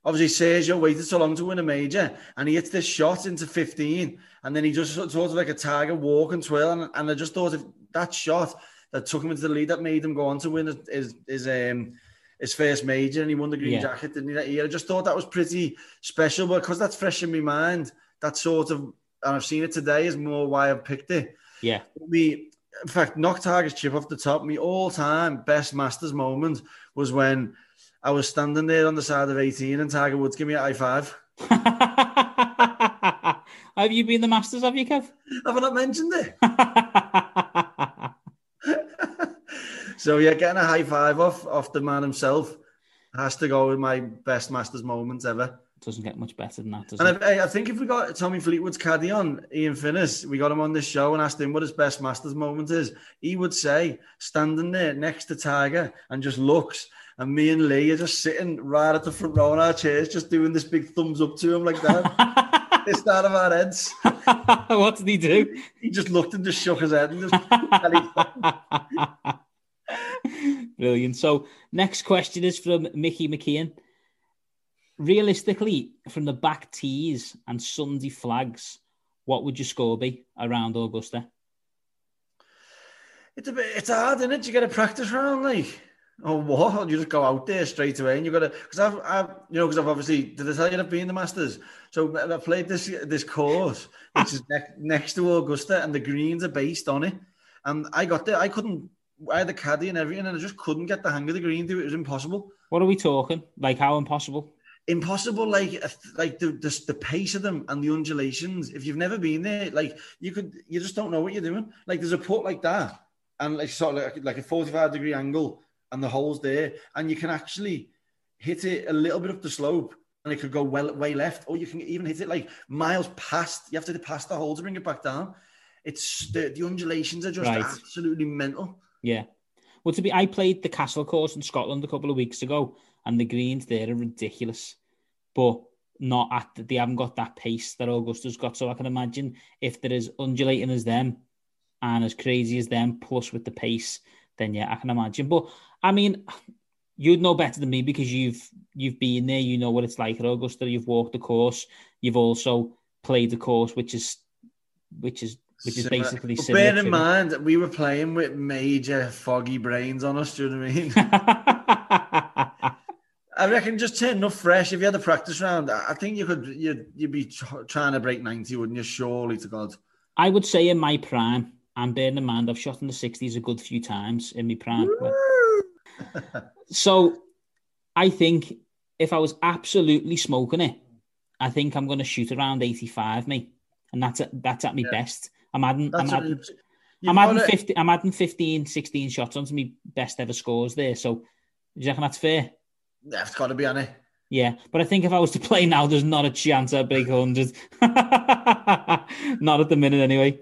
D: obviously Sergio waited so long to win a major, and he hits this shot into 15, and then he just sort of like a tiger walk and twirl, and, and I just thought if that shot that took him into the lead that made him go on to win is is. um his first major, and he won the green
C: Yeah.
D: jacket, didn't he? That year, I just thought that was pretty special, but because that's fresh in my mind, that sort of, and I've seen it today, is more why I've picked it.
C: Yeah.
D: Me, in fact, knock Tiger's chip off the top. Me all-time best Masters moment was when I was standing there on the side of 18 and Tiger Woods give me a high five.
C: have you been the Masters, have you, Kev?
D: Have I not mentioned it? so yeah, getting a high five off off the man himself has to go with my best Masters moments ever.
C: It doesn't get much better than that, does
D: And
C: it?
D: I, I think if we got Tommy Fleetwood's caddy on, Ian Finnis, we got him on this show and asked him what his best Masters moment is, he would say standing there next to Tiger and just looks, and me and Lee are just sitting right at the front row in our chairs, just doing this big thumbs up to him like that. it's out of our heads.
C: what did he do?
D: He just looked and just shook his head and just.
C: Brilliant. So, next question is from Mickey McKeon. Realistically, from the back tees and Sunday flags, what would your score be around Augusta?
D: It's a bit, it's hard, isn't it? You get a practice round, like, or what? You just go out there straight away, and you've got to, because I've, I've, you know, because I've obviously, did I tell you I've been in the Masters? So I've played this this course, which is ne- next to Augusta, and the greens are based on it. And I got there, I couldn't, I had the caddy and everything, and I just couldn't get the hang of the green. Dude, it was impossible.
C: What are we talking? Like, how impossible?
D: Impossible, like like the, the the pace of them and the undulations. If you've never been there, like you could, you just don't know what you're doing. Like there's a putt like that, and like sort of like, like a 45 degree angle, and the hole's there, and you can actually hit it a little bit up the slope, and it could go well way left, or you can even hit it like miles past. You have to pass the hole to bring it back down. It's the, the undulations are just
C: Right.
D: absolutely mental.
C: Yeah. Well, to be, I played the Castle course in Scotland a couple of weeks ago, and the greens there are ridiculous, but not at the, they haven't got that pace that Augusta's got. So I can imagine if they're as undulating as them and as crazy as them, plus with the pace, then yeah, I can imagine. But I mean, you'd know better than me because you've you've been there. You know what it's like at Augusta. You've walked the course. You've also played the course, which is which is which is basically
D: But
C: similar.
D: bear in
C: mind,
D: mind, we were playing with major foggy brains on us. Do you know what I mean? I reckon just turn enough fresh. If you had a practice round, I think you could. You'd, you'd be tr- trying to break ninety, wouldn't you? Surely to God.
C: I would say in my prime, and bearing in mind I've shot in the 60s a good few times in my prime. So I think if I was absolutely smoking it, I think I'm going to shoot around 85, me, And that's at, that's at my
D: Yeah.
C: best. I'm adding, I'm
D: That's
C: adding,
D: what you've
C: I'm adding 50, I'm adding 15, 16 shots onto my best ever scores there. So do you reckon that's fair?
D: Yeah, it's got to be on it.
C: Yeah, but I think if I was to play now, there's not a chance I'd break 100. not at the minute, anyway.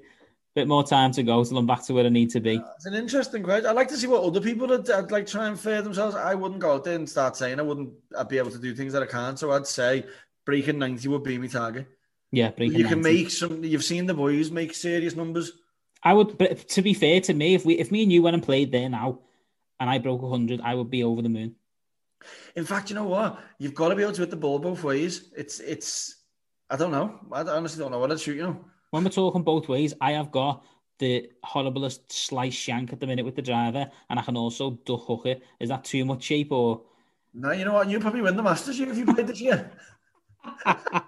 C: Bit more time to go till I'm back to where I need to be.
D: It's an interesting question. I'd like to see what other people would I'd like try and fare themselves. I wouldn't go out there and start saying I wouldn't. I'd be able to do things that I can't. So I'd say breaking ninety would be my target.
C: Yeah, breaking
D: you can
C: 90.
D: make some. You've seen the boys make serious numbers.
C: I would, but to be fair to me, if we, if me and you went and played there now, and I broke 100, I would be over the moon.
D: In fact, you know what? You've got to be able to hit the ball both ways. It's it's. I don't know. I honestly don't know what I'd shoot. You know.
C: When we're talking both ways, I have got the horriblest slice shank at the minute with the driver, and I can also duck hook it. Is that too much shape or?
D: No, you know what? You probably win the Masters if you played this year.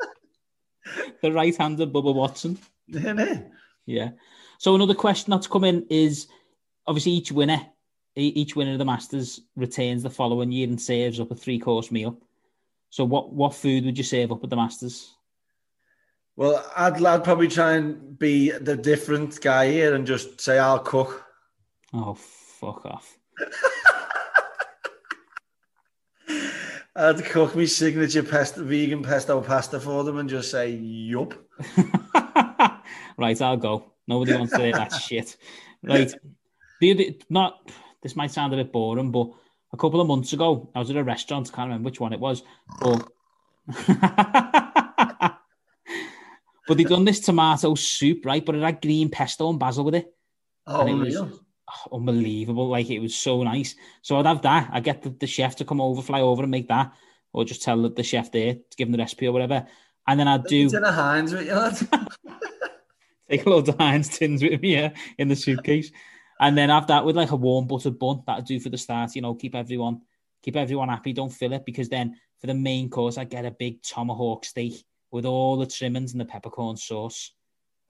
C: the right-handed Bubba Watson.
D: Yeah.
C: Yeah. So another question that's come in is obviously each winner, each winner of the Masters retains the following year and saves up a three-course meal. So what what food would you save up at the Masters?
D: Well, I'd, I'd probably try and be the different guy here and just say I'll cook.
C: Oh fuck off.
D: I'd cook me signature pesto, vegan pesto pasta for them and just say yup.
C: right, I'll go. Nobody wants to hear that shit. Right. The other, not this might sound a bit boring, but a couple of months ago, I was at a restaurant. I can't remember which one it was, but but they done this tomato soup, right? But it had green pesto and basil with it.
D: Oh,
C: And it was-. Unbelievable! Like it was so nice. So I'd have that. I get the, the chef to come over, fly over, and make that, or just tell the, the chef there to give him the recipe or whatever. And then I'd do
D: Dinner Heinz with you,
C: take a load of Heinz tins with me yeah, in the suitcase, and then have that with like a warm buttered bun. That'd do for the start. You know, keep everyone keep everyone happy. Don't fill it because then for the main course, I get a big tomahawk steak with all the trimmings and the peppercorn sauce.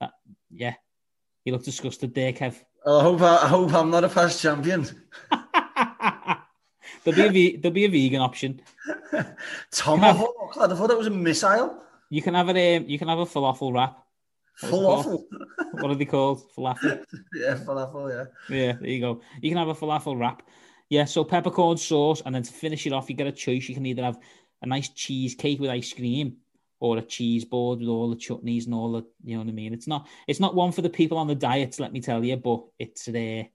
C: That, yeah, you look disgusted there, Kev.
D: I hope I, I hope I'm not a past champion.
C: there'll be a there'll be a vegan option.
D: Tomahawk. I thought that was a missile.
C: You can have it. Um, you can have a falafel wrap.
D: Falafel.
C: What are they called? Falafel.
D: Yeah, falafel. Yeah.
C: Yeah, there you go. You can have a falafel wrap. Yeah, so peppercorn sauce, and then to finish it off, you get a choice. You can either have a nice cheesecake with ice cream, or a cheese board with all the chutneys and all the, you know what I mean. It's not, it's not one for the people on the diet, let me tell you, but it's there.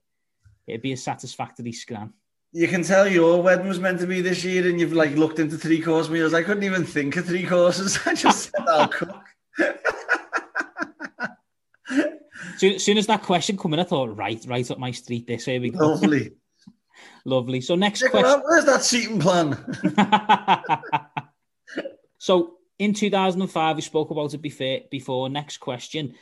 C: It'd be a satisfactory scran.
D: You can tell your wedding was meant to be this year, and you've like looked into three course meals. I couldn't even think of three courses. I just said I'll cook.
C: Soon, soon as that question come in, I thought, right, right up my street. This, here we go.
D: Lovely.
C: Lovely. So next
D: Check
C: question.
D: Where's that seating plan?
C: so in 2005, we spoke about it before. Before next question: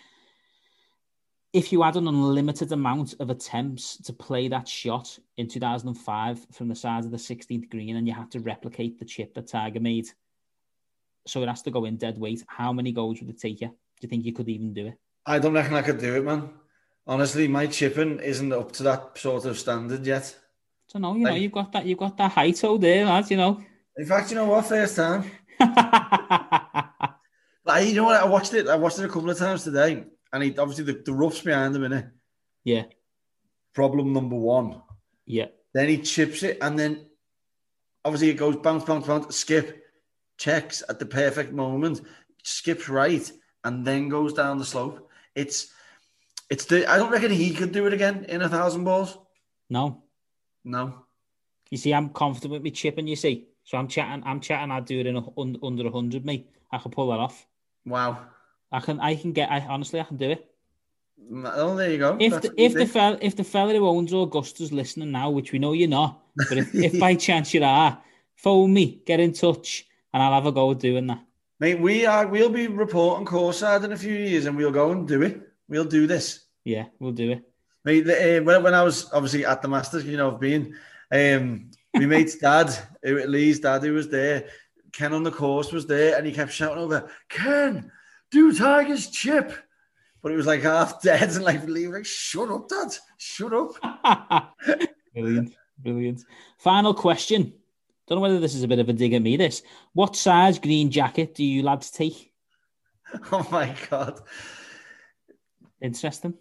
C: If you had an unlimited amount of attempts to play that shot in 2005 from the side of the 16th green, and you had to replicate the chip that Tiger made, so it has to go in dead weight. How many goals would it take you? Do you think you could even do it?
D: I don't reckon I could do it, man. Honestly, my chipping isn't up to that sort of standard yet.
C: So no, you know, you've got that, you've got that height out there, lads. You know.
D: In fact, you know what? First time. But I, you know what? I watched it. I watched it a couple of times today, and he obviously the, the rough's behind him in it.
C: yeah,
D: Problem number one.
C: yeah,
D: Then he chips it, and then obviously it goes bounce, bounce, bounce, skip, checks at the perfect moment, skips right, and then goes down the slope. It's it's the I don't reckon he could do it again in a thousand balls.
C: no.
D: No.
C: You see, I'm confident with me chipping. You see, So I'm chatting. I'm chatting. I'd do it in a, un, under hundred, Me, I can pull that off.
D: Wow.
C: I can. I can get. I honestly, I can do it.
D: Oh, there you go.
C: If
D: That's
C: the, if the fella if the fella who owns Augusta's listening now, which we know you're not, but if, if by chance you are, phone me, get in touch, and I'll have a go at doing that.
D: Mate, we are. We'll be reporting courtside in a few years, and we'll go and do it. We'll do this.
C: Yeah, we'll do it.
D: Mate, the, uh, when, when I was obviously at the Masters, you know, I've been, um, my mate's dad, who, Lee's dad, who was there, Ken on the course was there, and he kept shouting over, Ken, do Tiger's chip. But it was like half dead, and like Lee was like, shut up, dad, shut up.
C: brilliant, brilliant. Final question. Don't know whether this is a bit of a dig at me. This. What size green jacket do you lads take?
D: Oh my God.
C: Interesting.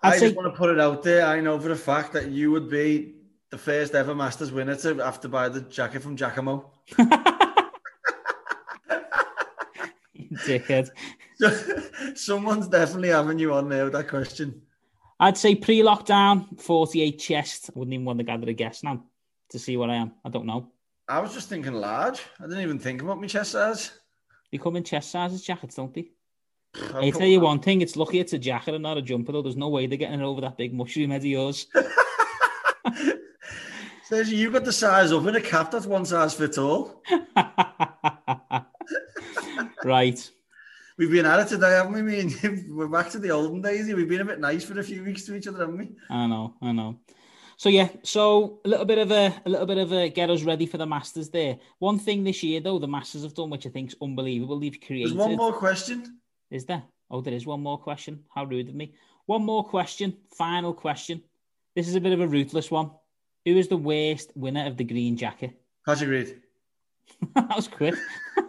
D: I
C: I'd say
D: just want to put it out there. I know for a fact that you would be the first ever Masters winner to have to buy the jacket from Giacomo.
C: dickhead.
D: Someone's definitely having you on there with that question.
C: I'd say pre-lockdown, 48 chest. I wouldn't even want to gather a guess now to see what I am. I don't know.
D: I was just thinking large. I didn't even think about my chest size.
C: They come in chest sizes jackets, don't they?
D: I'll
C: I tell you one thing, it's lucky it's a jacket and not a jumper, though. There's no way they're getting it over that big mushroom head of yours.
D: Says you got the size up in a cap that's one size fits all.
C: right.
D: We've been at it today, haven't we? Me and we're back to the olden days. We've been a bit nice for a few weeks to each other, haven't we?
C: I know, I know. So yeah, so a little bit of a a little bit of a get us ready for the Masters there. One thing this year though, the Masters have done, which I think is unbelievable. They've created.
D: There's one more question.
C: Is there? Oh, there is one more question. How rude of me. One more question. Final question. This is a bit of a ruthless one. Who is the worst winner of the green jacket?
D: Patrick Reed.
C: that was quick.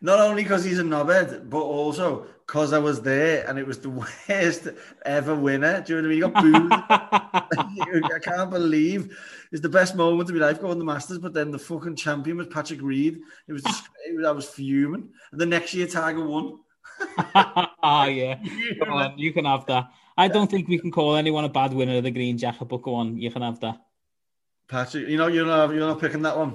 D: Not only because he's a knobhead, but also because I was there and it was the worst ever winner. Do you know what I mean? He got booed. I can't believe it's the best moment of my life going to the Masters, but then the fucking champion was Patrick Reed. It was just, it was, I was fuming. And the next year, Tiger won.
C: Ah, yeah. Go on, you can have that. I don't think we can call anyone a bad winner of the green jacket, but go on, you can have that.
D: Patrick, you know, you're not, you're not picking that one.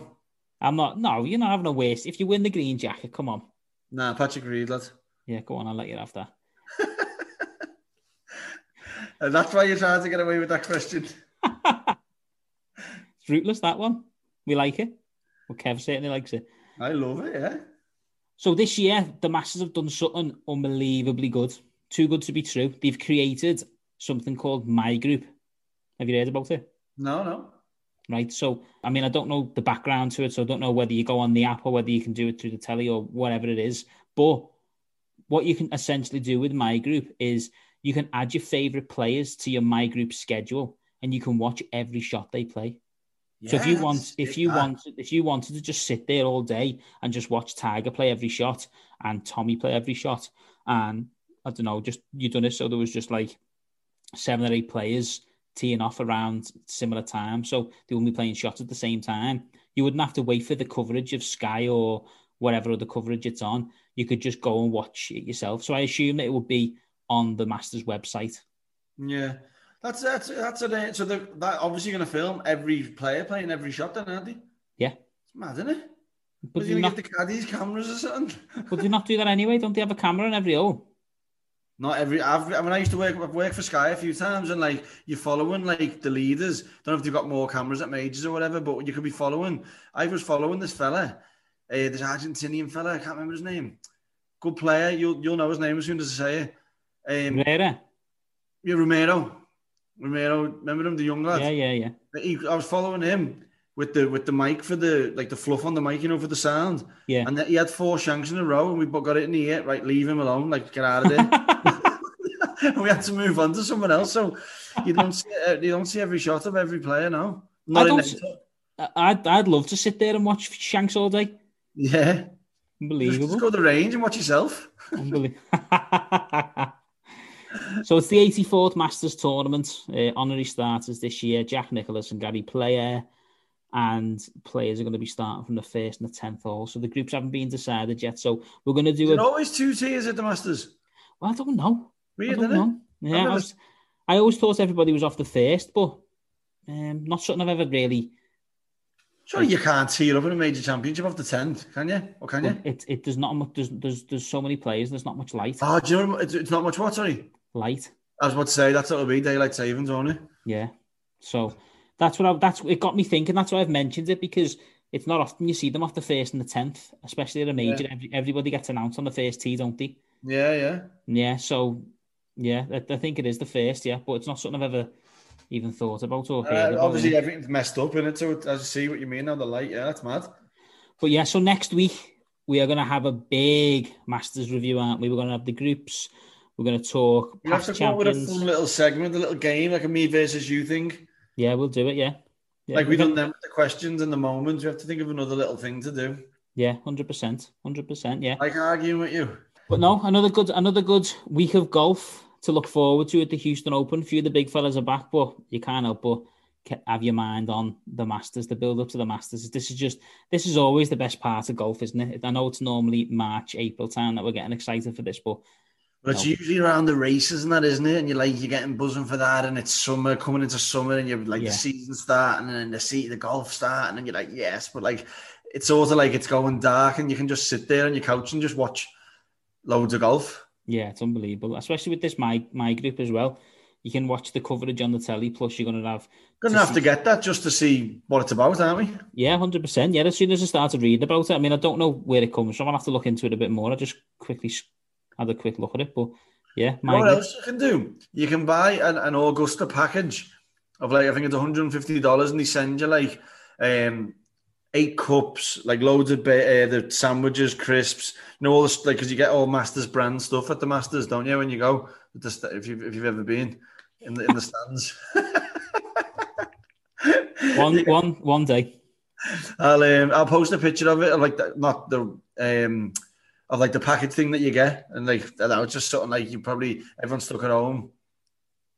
C: I'm not. No, you're not having a waste. If you win the green jacket, come on.
D: Nah, Patrick Reed, lad.
C: Yeah, go on. I'll let you have that.
D: And that's why you're trying to get away with that question.
C: It's rootless that one. We like it. Well, Kev certainly likes it.
D: I love it, yeah.
C: So this year, the Masters have done something unbelievably good. Too good to be true. They've created something called My Group. Have you heard about it?
D: No, no.
C: Right. So, I mean, I don't know the background to it, so I don't know whether you go on the app or whether you can do it through the telly or whatever it is. But what you can essentially do with My Group is you can add your favorite players to your My Group schedule, and you can watch every shot they play. So if you want, if you
D: that.
C: want, if you wanted to just sit there all day and just watch Tiger play every shot and Tommy play every shot, and I don't know, just you done it so there was just like seven or eight players teeing off around similar time, so they wouldn't be playing shots at the same time. You wouldn't have to wait for the coverage of Sky or whatever other coverage it's on. You could just go and watch it yourself. So I assume it would be on the Masters website.
D: Yeah. That's that's that's a so the, that obviously going to film every player playing every shot, then, aren't they?
C: Yeah.
D: It's mad, isn't it?
C: But
D: you
C: you
D: going
C: not,
D: to get the caddies cameras or something?
C: but do not do that anyway? Don't they have a camera in every hole?
D: Not every. I've I mean, I used to work. I've worked for Sky a few times, and like you're following like the leaders. Don't know if they've got more cameras at majors or whatever, but you could be following. I was following this fella, uh, this Argentinian fella. I can't remember his name. Good player. You'll you'll know his name as soon as I say it. Um,
C: Rare.
D: yeah, Romero. Romero. Remember him, the young lad.
C: Yeah, yeah, yeah.
D: He, I was following him with the with the mic for the like the fluff on the mic, you know, for the sound.
C: Yeah.
D: And he had four shanks in a row, and we got it in the ear. Right, leave him alone. Like, get out of there. and we had to move on to someone else. So you don't see uh, you don't see every shot of every player now. Not in
C: don't
D: them-
C: s- I'd, I'd love to sit there and watch Shanks all day.
D: yeah. Just,
C: Unbelievable.
D: just go to the range and watch yourself.
C: Unbelievable. so it's the 84th Masters tournament. Uh, honorary starters this year Jack Nicklaus and Gary Player. And players are going to be starting from the first and the 10th hole. So the groups haven't been decided yet. So we're going to do
D: Is
C: a.
D: it always two tiers at the Masters?
C: Well, I don't know. I don't
D: isn't it?
C: Yeah, I, was, I always thought everybody was off the first, but um, not something I've ever really
D: Sure, you can't tear up in a major championship off the 10th, can you? Or can you?
C: It it there's not much. There's there's there's so many players. There's not much light.
D: Oh, do you know, it's, it's not much what, sorry?
C: Light.
D: I was about to say, that's what it'll be, daylight savings, won't it?
C: Yeah. So that's what I, that's it got me thinking. That's why I've mentioned it because it's not often you see them off the first and the tenth, especially at a major. Every, everybody gets announced on the first tee, don't they?
D: Yeah, yeah.
C: Yeah. So yeah, I, I think it is the first. Yeah, but it's not something I've ever even thought about or
D: Uh,
C: about.
D: obviously, everything's messed up in it, so I see what you mean now, the light. Yeah, that's mad.
C: But yeah, so next week we are going to have a big Masters review, aren't we? We're going to have the groups. We're going to talk
D: You have to come up with a fun little segment, a little game, like a me versus you thing.
C: Yeah, we'll do it. Yeah, yeah
D: like we
C: we're
D: done them with the questions and the moments. We have to think of another little thing to do.
C: Yeah, hundred percent, hundred percent. Yeah,
D: Like arguing with you.
C: but no, another good, another good week of golf to look forward to at the Houston Open. A few of the big fellas are back, but you can't help but have your mind on the Masters, the build up to the Masters. This is just, this is always the best part of golf, isn't it? I know it's normally March, April time that we're getting excited for this, but
D: But it's usually around the races and that, isn't it? And you're like, you're getting buzzing for that, and it's summer coming into summer, and you're like
C: Yeah.
D: the season starting, and then the seat, the golf starting, and you're like, yes, but like it's sort of like it's going dark, and you can just sit there on your couch and just watch loads of golf.
C: Yeah, it's unbelievable, especially with this my my group as well. You can watch the coverage on the telly. Plus, you're going to have
D: Gonna have
C: see-
D: to get that just to see what it's about, aren't we?
C: yeah, hundred percent. Yeah, as soon as I started reading about it, I mean, I don't know where it comes from. I'll have to look into it a bit more. I just quickly had a quick look at it, but yeah,
D: You know
C: my
D: what else you can do? You can buy an, an Augusta package of like I think it's one hundred and fifty dollars, and they send you like um eight cups, like loads of ba- uh, the sandwiches, crisps, you know all this like because you get all Masters brand stuff at the Masters, don't you? When you go, at the st- if you if you've ever been in the in the stands.
C: one one one day.
D: I'll um, I'll post a picture of it, like not the um of like the package thing that you get, and like that was just something like you probably everyone's stuck at home.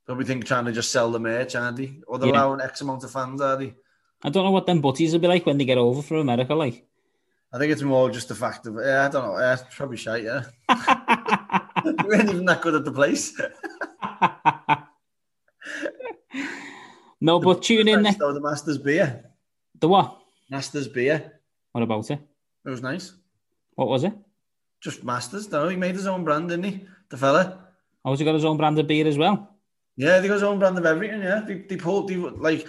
D: Probably think trying to just sell the merch, aren't they? Or they're
C: Yeah.
D: allowing X amount of fans, are they?
C: I don't know what them butties will be like when they get over from America. Like,
D: I think it's more just the fact of yeah, I don't know. Yeah, it's probably shite. Yeah, we ain't even that good at the place.
C: no, but tune in next.
D: The Masters beer,
C: The what?
D: Masters beer,
C: What about it?
D: it was nice.
C: What was it?
D: Just Masters, no, he made his own brand, didn't he? The fella.
C: Oh, has he got his own brand of beer as well?
D: Yeah, they got his own brand of everything. Yeah, they, they pulled. They, like,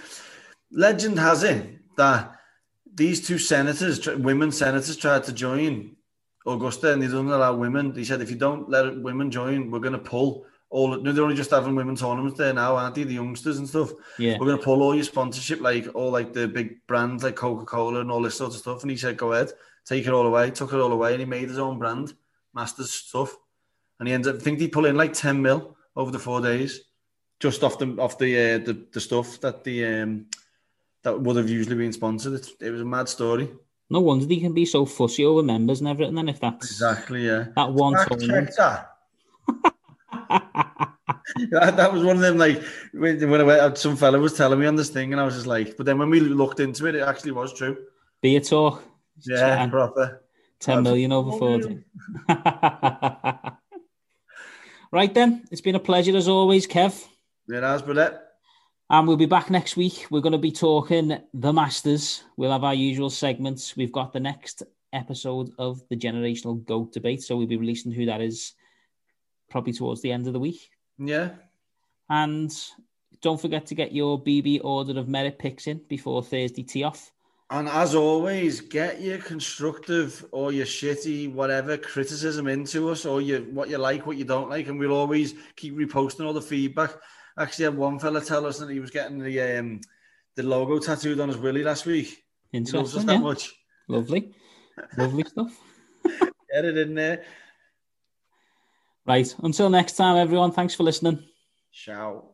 D: legend has it that these two senators, women senators, tried to join Augusta, and they don't allow women. They said if you don't let women join, we're going to pull all. No, they're only just having women tournaments there now, aren't they? The youngsters and stuff.
C: Yeah.
D: We're going to pull all your sponsorship, like all like the big brands like Coca Cola and all this sort of stuff. And he said, "Go ahead, take it all away." Took it all away, and he made his own brand, Masters stuff. And he ended up, I think he pull in like ten mil over the four days, just off the off the uh, the, the stuff that the um that would have usually been sponsored. It, it was a mad story.
C: No wonder they can be so fussy over members and everything. Then if that's
D: Exactly, yeah.
C: that one tournament.
D: that. that. That was one of them. Like when, I went, some fella was telling me on this thing, and I was just like, but then when we looked into it, it actually was true.
C: Be beer talk.
D: Yeah,
C: Ten-
D: proper.
C: 10 million over 40. right then, it's been a pleasure as always, Kev.
D: Yeah, that's but it.
C: And we'll be back next week. We're going to be talking the Masters. We'll have our usual segments. We've got the next episode of the generational GOAT debate. So we'll be releasing who that is probably towards the end of the week.
D: Yeah.
C: And don't forget to get your BB order of merit picks in before Thursday tee off.
D: And as always, get your constructive or your shitty whatever criticism into us, or your what you like, what you don't like, and we'll always keep reposting all the feedback. Actually, I had one fella tell us that he was getting the um, the logo tattooed on his willy last week. He loves us
C: Interesting.
D: that
C: Yeah?
D: much.
C: Lovely. Lovely stuff.
D: Get it in there.
C: Right. Until next time, everyone. Thanks for listening.
D: Ciao.